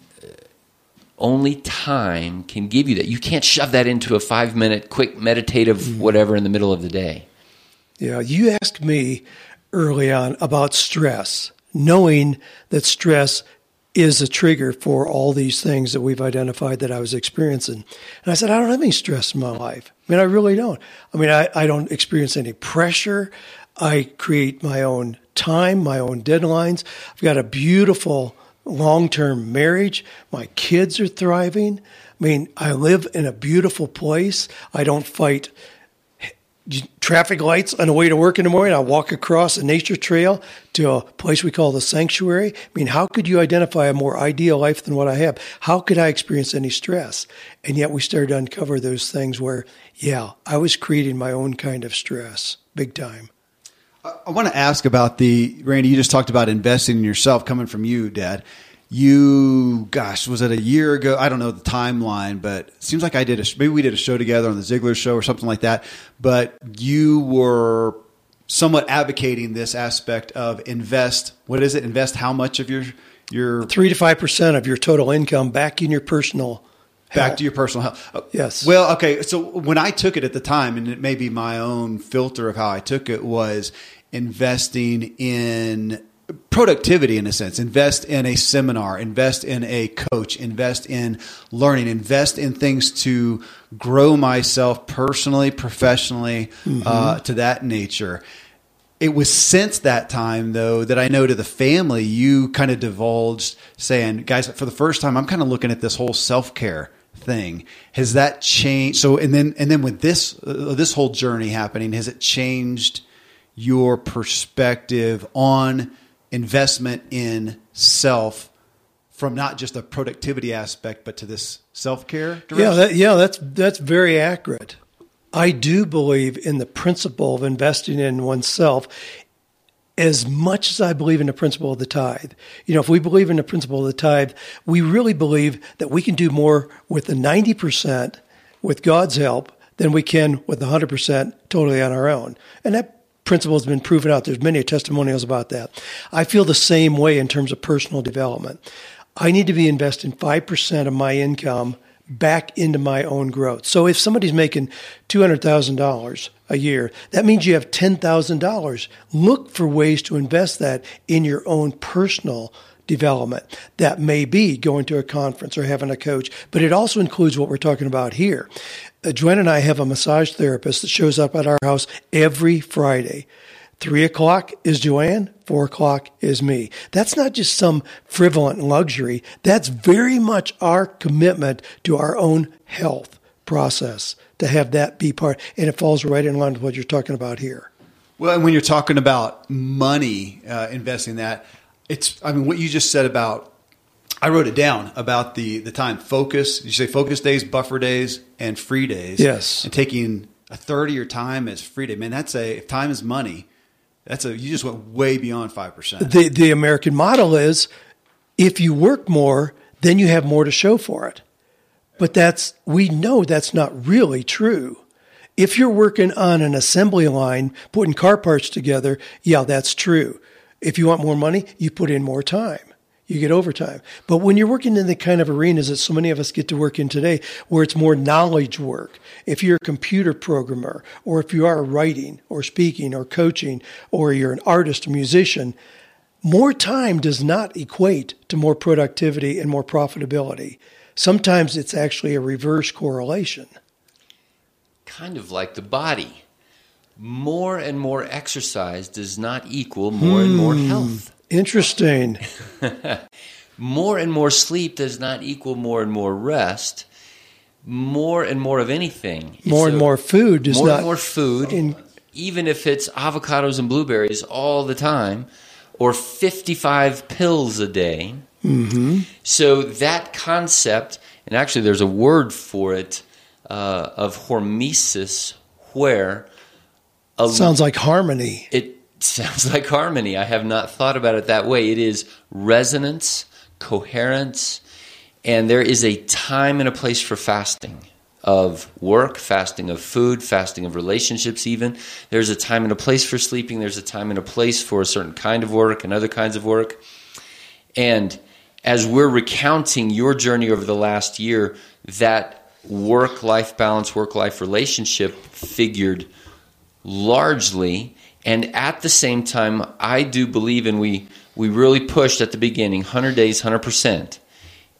Speaker 3: only time can give you that. You can't shove that into a five minute quick meditative mm-hmm. whatever in the middle of the day.
Speaker 2: Yeah, you asked me early on about stress, knowing that stress is a trigger for all these things that we've identified that I was experiencing. And I said, I don't have any stress in my life. I mean, I really don't. I mean, I, I don't experience any pressure. I create my own time, my own deadlines. I've got a beautiful long term marriage. My kids are thriving. I mean, I live in a beautiful place. I don't fight traffic lights on the way to work in the morning. I walk across a nature trail to a place we call the sanctuary. I mean, how could you identify a more ideal life than what I have? How could I experience any stress? And yet we started to uncover those things where, yeah, I was creating my own kind of stress big time.
Speaker 1: I want to ask about the, Randy, you just talked about investing in yourself coming from you, Dad you gosh was it a year ago i don't know the timeline but it seems like i did a maybe we did a show together on the Ziglar show or something like that but you were somewhat advocating this aspect of invest what is it invest how much of your your
Speaker 2: 3 to 5% of your total income back in your personal
Speaker 1: back health. to your personal health
Speaker 2: uh, yes
Speaker 1: well okay so when i took it at the time and it may be my own filter of how i took it was investing in productivity in a sense. Invest in a seminar. Invest in a coach. Invest in learning. Invest in things to grow myself personally professionally mm-hmm. uh, to that nature. It was since that time though that i know to the family you kind of divulged saying guys for the first time i'm kind of looking at this whole self-care thing. Has that changed? So and then and then with this uh, this whole journey happening has it changed your perspective on investment in self from not just a productivity aspect, but to this self care.
Speaker 2: Yeah, that, yeah, that's that's very accurate. I do believe in the principle of investing in oneself as much as I believe in the principle of the tithe. You know, if we believe in the principle of the tithe, we really believe that we can do more with the 90% with God's help than we can with the 100% totally on our own. And that principle has been proven out. There's many testimonials about that. I feel the same way in terms of personal development. I need to be investing 5% of my income back into my own growth. So if somebody's making $200,000 a year, that means you have $10,000. Look for ways to invest that in your own personal development. That may be going to a conference or having a coach, but it also includes what we're talking about here. Uh, Joanne and I have a massage therapist that shows up at our house every Friday. Three o'clock is Joanne, four o'clock is me. That's not just some frivolent luxury. That's very much our commitment to our own health process to have that be part. And it falls right in line with what you're talking about here.
Speaker 1: Well, and when you're talking about money, uh, investing that, it's, I mean, what you just said about, I wrote it down about the, the time focus. You say focus days, buffer days, and free days.
Speaker 2: Yes.
Speaker 1: And taking a third of your time as free day. Man, that's a, if time is money, that's a you just went way beyond five percent.
Speaker 2: The the American model is if you work more, then you have more to show for it. But that's we know that's not really true. If you're working on an assembly line, putting car parts together, yeah, that's true. If you want more money, you put in more time you get overtime. But when you're working in the kind of arenas that so many of us get to work in today, where it's more knowledge work, if you're a computer programmer, or if you are writing or speaking or coaching, or you're an artist or musician, more time does not equate to more productivity and more profitability. Sometimes it's actually a reverse correlation.
Speaker 3: Kind of like the body. More and more exercise does not equal more and more hmm. health.
Speaker 2: Interesting.
Speaker 3: more and more sleep does not equal more and more rest. More and more of anything.
Speaker 2: More and more food does
Speaker 3: more
Speaker 2: not.
Speaker 3: and more food, in, even if it's avocados and blueberries all the time, or 55 pills a day.
Speaker 2: Mm-hmm.
Speaker 3: So that concept, and actually there's a word for it, uh, of hormesis, where.
Speaker 2: A, Sounds like harmony.
Speaker 3: It sounds like harmony. I have not thought about it that way. It is resonance, coherence, and there is a time and a place for fasting of work, fasting of food, fasting of relationships, even. There's a time and a place for sleeping. There's a time and a place for a certain kind of work and other kinds of work. And as we're recounting your journey over the last year, that work life balance, work life relationship figured largely and at the same time, I do believe, and we, we really pushed at the beginning 100 days, 100%.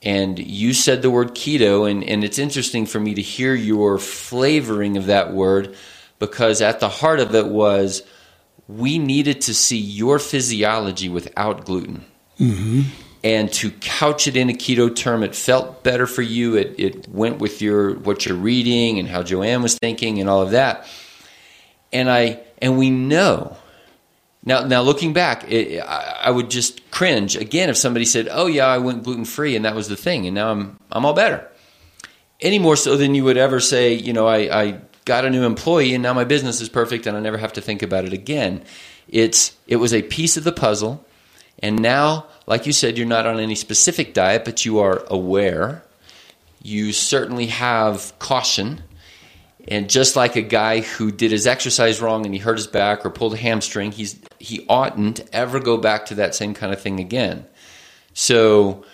Speaker 3: And you said the word keto, and, and it's interesting for me to hear your flavoring of that word because at the heart of it was we needed to see your physiology without gluten.
Speaker 2: Mm-hmm.
Speaker 3: And to couch it in a keto term, it felt better for you. It, it went with your what you're reading and how Joanne was thinking and all of that. And I and we know. Now, now looking back, it, I, I, would just cringe again if somebody said, "Oh yeah, I went gluten free and that was the thing, and now I'm I'm all better." Any more so than you would ever say, you know, I, I got a new employee and now my business is perfect and I never have to think about it again. It's it was a piece of the puzzle, and now, like you said, you're not on any specific diet, but you are aware. You certainly have caution and just like a guy who did his exercise wrong and he hurt his back or pulled a hamstring, he's he oughtn't ever go back to that same kind of thing again. So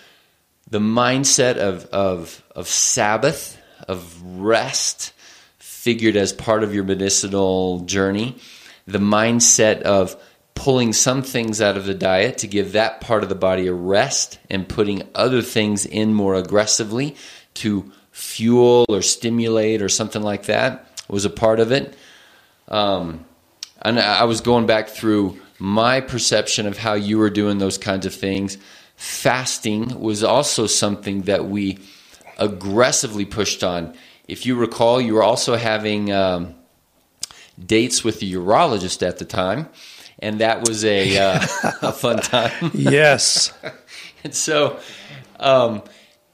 Speaker 3: the mindset of of of Sabbath, of rest, figured as part of your medicinal journey, the mindset of pulling some things out of the diet to give that part of the body a rest and putting other things in more aggressively to fuel or stimulate or something like that was a part of it. Um, and I was going back through my perception of how you were doing those kinds of things. Fasting was also something that we aggressively pushed on. If you recall, you were also having um, dates with the urologist at the time, and that was a, uh, a fun time.
Speaker 2: yes.
Speaker 3: and so, um,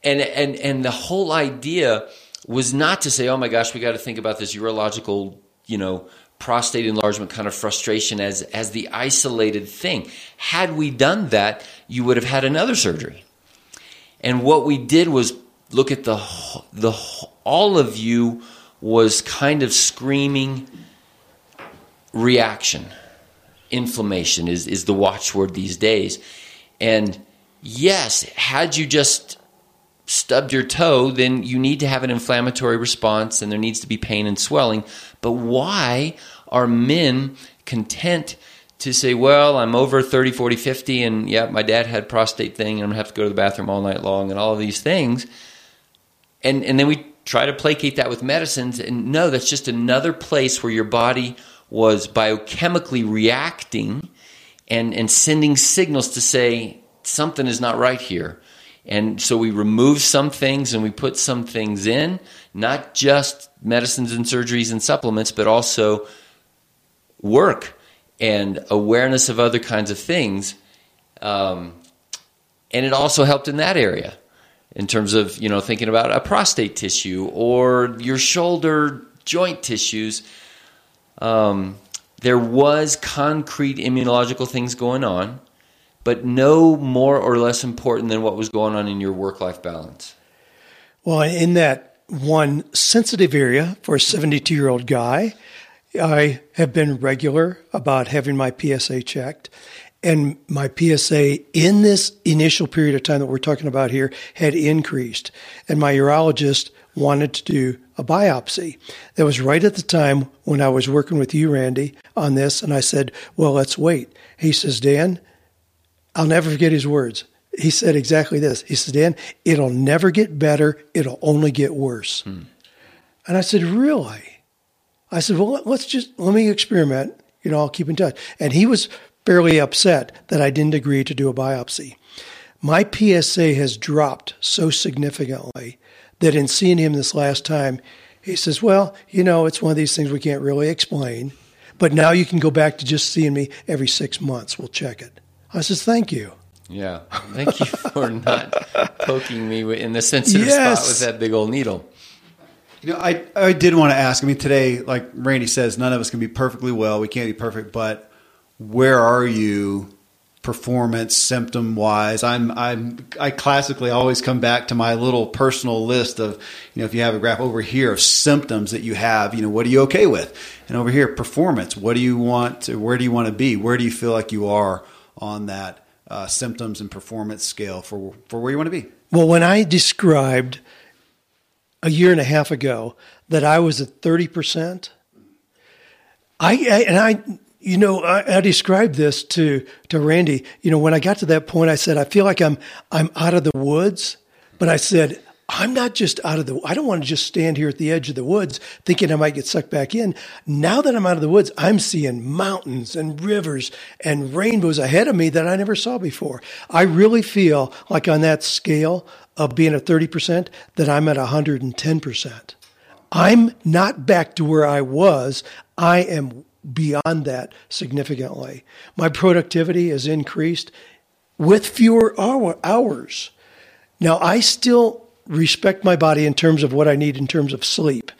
Speaker 3: and and and the whole idea was not to say, oh my gosh, we got to think about this urological, you know, prostate enlargement kind of frustration as as the isolated thing. Had we done that, you would have had another surgery. And what we did was look at the the all of you was kind of screaming reaction. Inflammation is is the watchword these days. And yes, had you just stubbed your toe, then you need to have an inflammatory response and there needs to be pain and swelling. But why are men content to say, well, I'm over 30, 40, 50, and yeah, my dad had prostate thing, and I'm gonna have to go to the bathroom all night long, and all of these things. And, and then we try to placate that with medicines, and no, that's just another place where your body was biochemically reacting and, and sending signals to say, something is not right here. And so we remove some things and we put some things in, not just medicines and surgeries and supplements, but also work and awareness of other kinds of things. Um, and it also helped in that area in terms of you know thinking about a prostate tissue or your shoulder joint tissues. Um, there was concrete immunological things going on, but no more or less important than what was going on in your work life balance.
Speaker 2: Well, in that one sensitive area for a 72 year old guy, I have been regular about having my PSA checked. And my PSA in this initial period of time that we're talking about here had increased. And my urologist wanted to do a biopsy. That was right at the time when I was working with you, Randy, on this. And I said, Well, let's wait. He says, Dan, I'll never forget his words. He said exactly this. He said, Dan, it'll never get better, it'll only get worse. Hmm. And I said, Really? I said, well, let's just, let me experiment. You know, I'll keep in touch. And he was fairly upset that I didn't agree to do a biopsy. My PSA has dropped so significantly that in seeing him this last time, he says, well, you know, it's one of these things we can't really explain. But now you can go back to just seeing me every six months. We'll check it. I says, thank you.
Speaker 3: Yeah. Thank you for not poking me in the sensitive yes. spot with that big old needle.
Speaker 1: You know, I I did want to ask. I mean, today, like Randy says, none of us can be perfectly well. We can't be perfect, but where are you, performance symptom wise? I'm I'm I classically always come back to my little personal list of you know if you have a graph over here of symptoms that you have, you know, what are you okay with, and over here performance. What do you want? To, where do you want to be? Where do you feel like you are on that uh, symptoms and performance scale for for where you want to be?
Speaker 2: Well, when I described a year and a half ago that I was at 30%. I, I and I, you know, I, I, described this to, to Randy. You know, when I got to that point, I said, I feel like I'm, I'm out of the woods, but I said, I'm not just out of the, I don't want to just stand here at the edge of the woods thinking I might get sucked back in. Now that I'm out of the woods, I'm seeing mountains and rivers and rainbows ahead of me that I never saw before. I really feel like on that scale of being at 30% that I'm at 110%. I'm not back to where I was. I am beyond that significantly. My productivity has increased with fewer hours. Now, I still respect my body in terms of what I need in terms of sleep.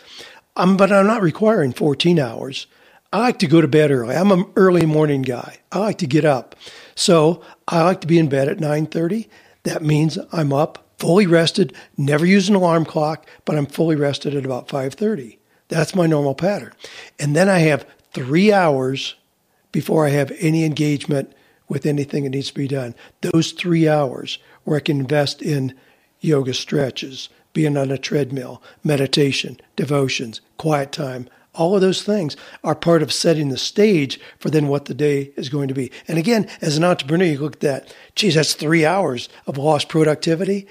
Speaker 2: Um, but I'm not requiring 14 hours. I like to go to bed early. I'm an early morning guy. I like to get up. So I like to be in bed at 9:30. That means I'm up, fully rested, never use an alarm clock, but I'm fully rested at about 5:30. That's my normal pattern. And then I have 3 hours before I have any engagement with anything that needs to be done. Those 3 hours where I can invest in yoga stretches, being on a treadmill, meditation, devotions, quiet time. All of those things are part of setting the stage for then what the day is going to be. And again, as an entrepreneur, you look at that, geez, that's three hours of lost productivity.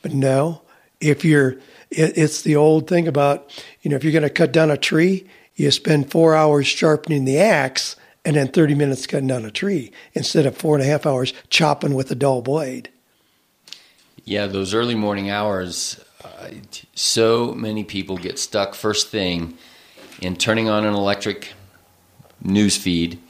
Speaker 2: But no, if you're, it's the old thing about, you know, if you're going to cut down a tree, you spend four hours sharpening the axe and then 30 minutes cutting down a tree instead of four and a half hours chopping with a dull blade.
Speaker 3: Yeah, those early morning hours, uh, so many people get stuck first thing in turning on an electric news feed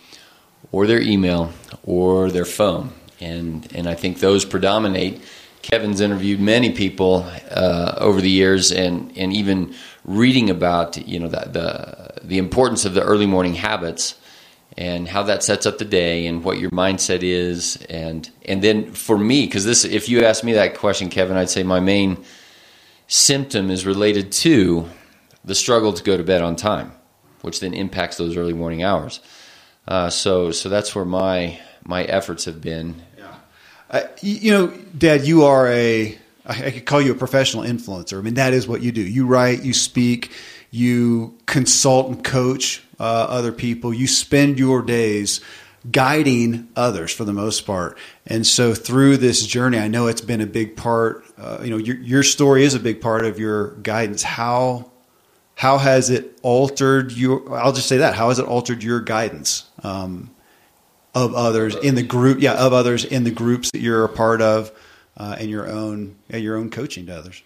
Speaker 3: or their email or their phone. And, and I think those predominate. Kevin's interviewed many people uh, over the years, and, and even reading about you know the, the, the importance of the early morning habits and how that sets up the day and what your mindset is and and then for me because this if you ask me that question kevin i'd say my main symptom is related to the struggle to go to bed on time which then impacts those early morning hours uh, so so that's where my my efforts have been
Speaker 1: yeah. Uh, you know dad you are a i could call you a professional influencer. I mean, that is what you do. You write, you speak, you consult and coach other people. You spend your days guiding others for the most part. And so through this journey, I know it's been a big part. Uh, you know, your, your story is a big part of your guidance. How how has it altered your? I'll just say that. How has it altered your guidance um, of others in the group? Yeah, of others in the groups that you're a part of, uh, and your own and your own coaching to others.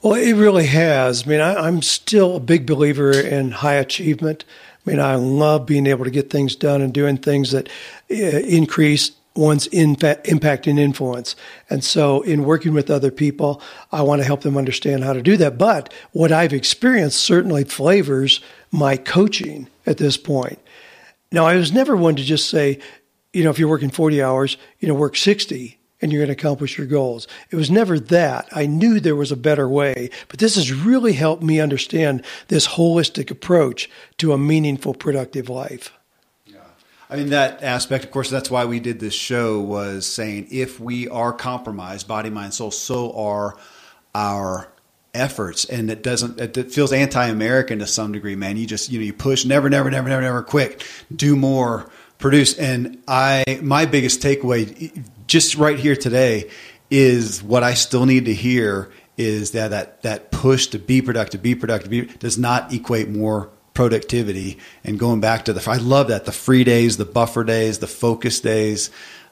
Speaker 2: Well, it really has. I mean, I, I'm still a big believer in high achievement. I mean, I love being able to get things done and doing things that uh, increase one's impact and influence. And so, in working with other people, I want to help them understand how to do that. But what I've experienced certainly flavors my coaching at this point. Now, I was never one to just say, you know, if you're working 40 hours, you know, work 60 and you're going to accomplish your goals. It was never that. I knew there was a better way, but this has really helped me understand this holistic approach to a meaningful, productive life.
Speaker 1: Yeah. I mean, that aspect, of course, that's why we did this show was saying if we are compromised, body, mind, soul, so are our efforts and it doesn't it feels anti-american to some degree man you just you know you push never never never never never quick do more produce and i my biggest takeaway just right here today is what I still need to hear is that that, that push to be productive, be productive, be, does not equate more productivity. And going back to the, I love that the free days, the buffer days, the focus days.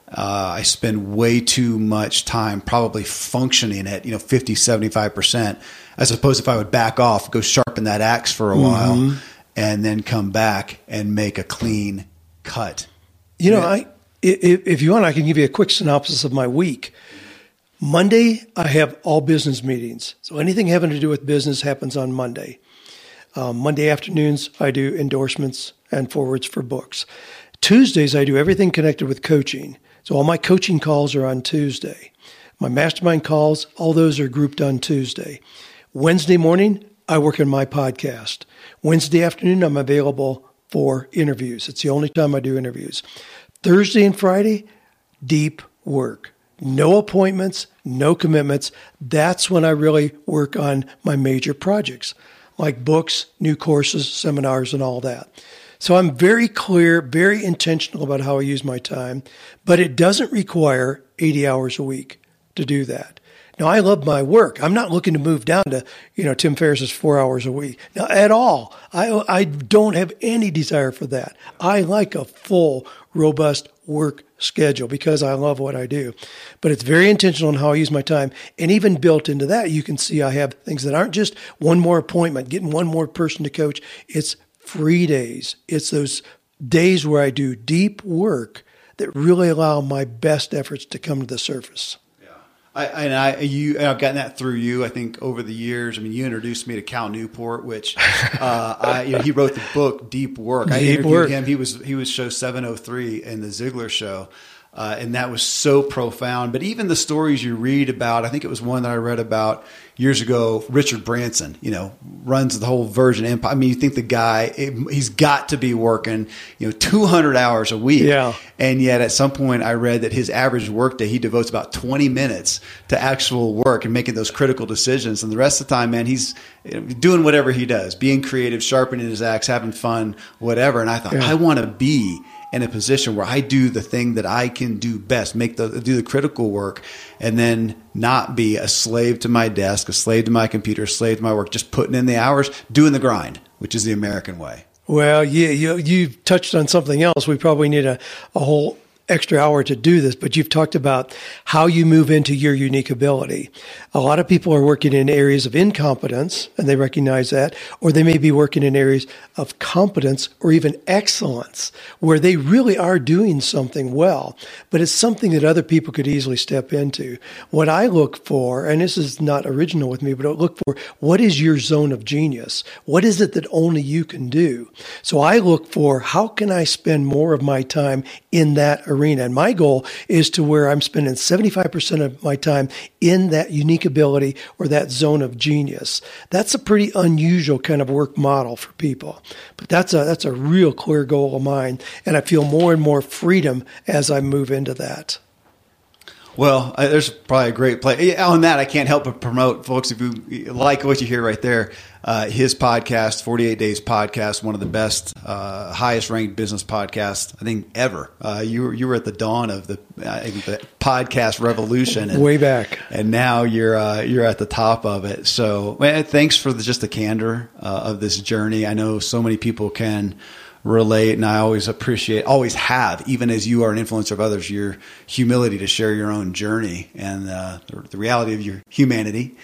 Speaker 1: Uh, I spend way too much time probably functioning at, you know, 50, 75%, as opposed if I would back off, go sharpen that axe for a mm-hmm. while and then come back and make a clean cut.
Speaker 2: You know, I, if you want, I can give you a quick synopsis of my week. Monday, I have all business meetings. So anything having to do with business happens on Monday. Um, Monday afternoons, I do endorsements and forwards for books. Tuesdays, I do everything connected with coaching. So all my coaching calls are on Tuesday. My mastermind calls, all those are grouped on Tuesday. Wednesday morning, I work on my podcast. Wednesday afternoon, I'm available for interviews. It's the only time I do interviews. Thursday and Friday, deep work. No appointments, no commitments. That's when I really work on my major projects, like books, new courses, seminars, and all that. So I'm very clear, very intentional about how I use my time, but it doesn't require 80 hours a week to do that. Now, I love my work. I'm not looking to move down to, you know, Tim Ferriss's four hours a week. Now, at all. I, I don't have any desire for that. I like a full, robust work schedule because I love what I do. But it's very intentional in how I use my time. And even built into that, you can see I have things that aren't just one more appointment, getting one more person to coach. It's free days. It's those days where I do deep work that really allow my best efforts to come to the surface.
Speaker 1: I, and I, you, I've gotten that through you. I think over the years. I mean, you introduced me to Cal Newport, which uh, I, you know, he wrote the book Deep Work. I Deep interviewed work. him. He was he was show seven hundred three in the Ziglar show, uh, and that was so profound. But even the stories you read about, I think it was one that I read about years ago. Richard Branson, you know, runs the whole Virgin Empire. I mean, you think the guy he's got to be working, you know, 200 hours a week.
Speaker 2: Yeah.
Speaker 1: And yet, at some point, I read that his average workday he devotes about 20 minutes to actual work and making those critical decisions. And the rest of the time, man, he's doing whatever he does, being creative, sharpening his axe, having fun, whatever. And I thought, yeah. I want to be in a position where I do the thing that I can do best, make the do the critical work, and then not be a slave to my desk, a slave to my computer, a slave to my work, just putting in the hours, doing the grind, which is the American way.
Speaker 2: Well, yeah, you you've touched on something else. We probably need a, a whole extra hour to do this, but you've talked about how you move into your unique ability. A lot of people are working in areas of incompetence and they recognize that, or they may be working in areas of competence or even excellence where they really are doing something well, but it's something that other people could easily step into. What I look for, and this is not original with me, but I look for what is your zone of genius? What is it that only you can do? So I look for how can I spend more of my time in that arena. And my goal is to where I'm spending 75% of my time in that unique ability or that zone of genius. That's a pretty unusual kind of work model for people. But that's a that's a real clear goal of mine. And I feel more and more freedom as I move into that.
Speaker 1: Well, there's probably a great play on that. I can't help but promote, folks. If you like what you hear right there, uh, his podcast, 48 Days Podcast, one of the best, uh, highest ranked business podcasts I think ever. Uh, you were you were at the dawn of the, the podcast revolution,
Speaker 2: and, way back,
Speaker 1: and now you're uh, you're at the top of it. So, thanks for the, just the candor uh, of this journey. I know so many people can relate and I always appreciate always have even as you are an influencer of others your humility to share your own journey and uh, the, the, reality of your humanity.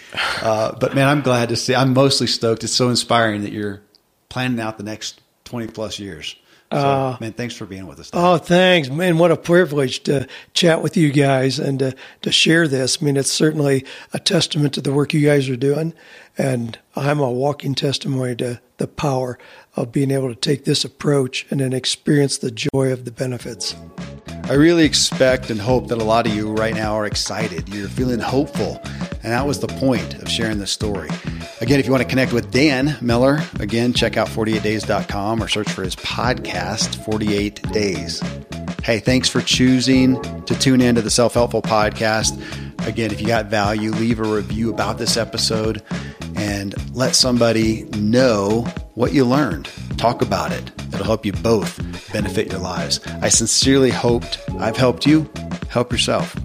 Speaker 1: Uh, but man I'm glad to see I'm mostly stoked. It's so inspiring that you're planning out the next 20 plus years so, uh, man, thanks for being with us.
Speaker 2: Oh, thanks, man! What a privilege to chat with you guys and to, to share this. I mean, it's certainly a testament to the work you guys are doing, and I'm a walking testimony to the power of being able to take this approach and then experience the joy of the benefits.
Speaker 1: I really expect and hope that a lot of you right now are excited. You're feeling hopeful. And that was the point of sharing this story. Again, if you want to connect with Dan Miller, again, check out 48days.com or search for his podcast, 48 Days. Hey, thanks for choosing to tune into the Self Helpful Podcast. Again, if you got value, leave a review about this episode and let somebody know what you learned. Talk about it. It'll help you both benefit your lives. I sincerely hoped I've helped you. Help yourself.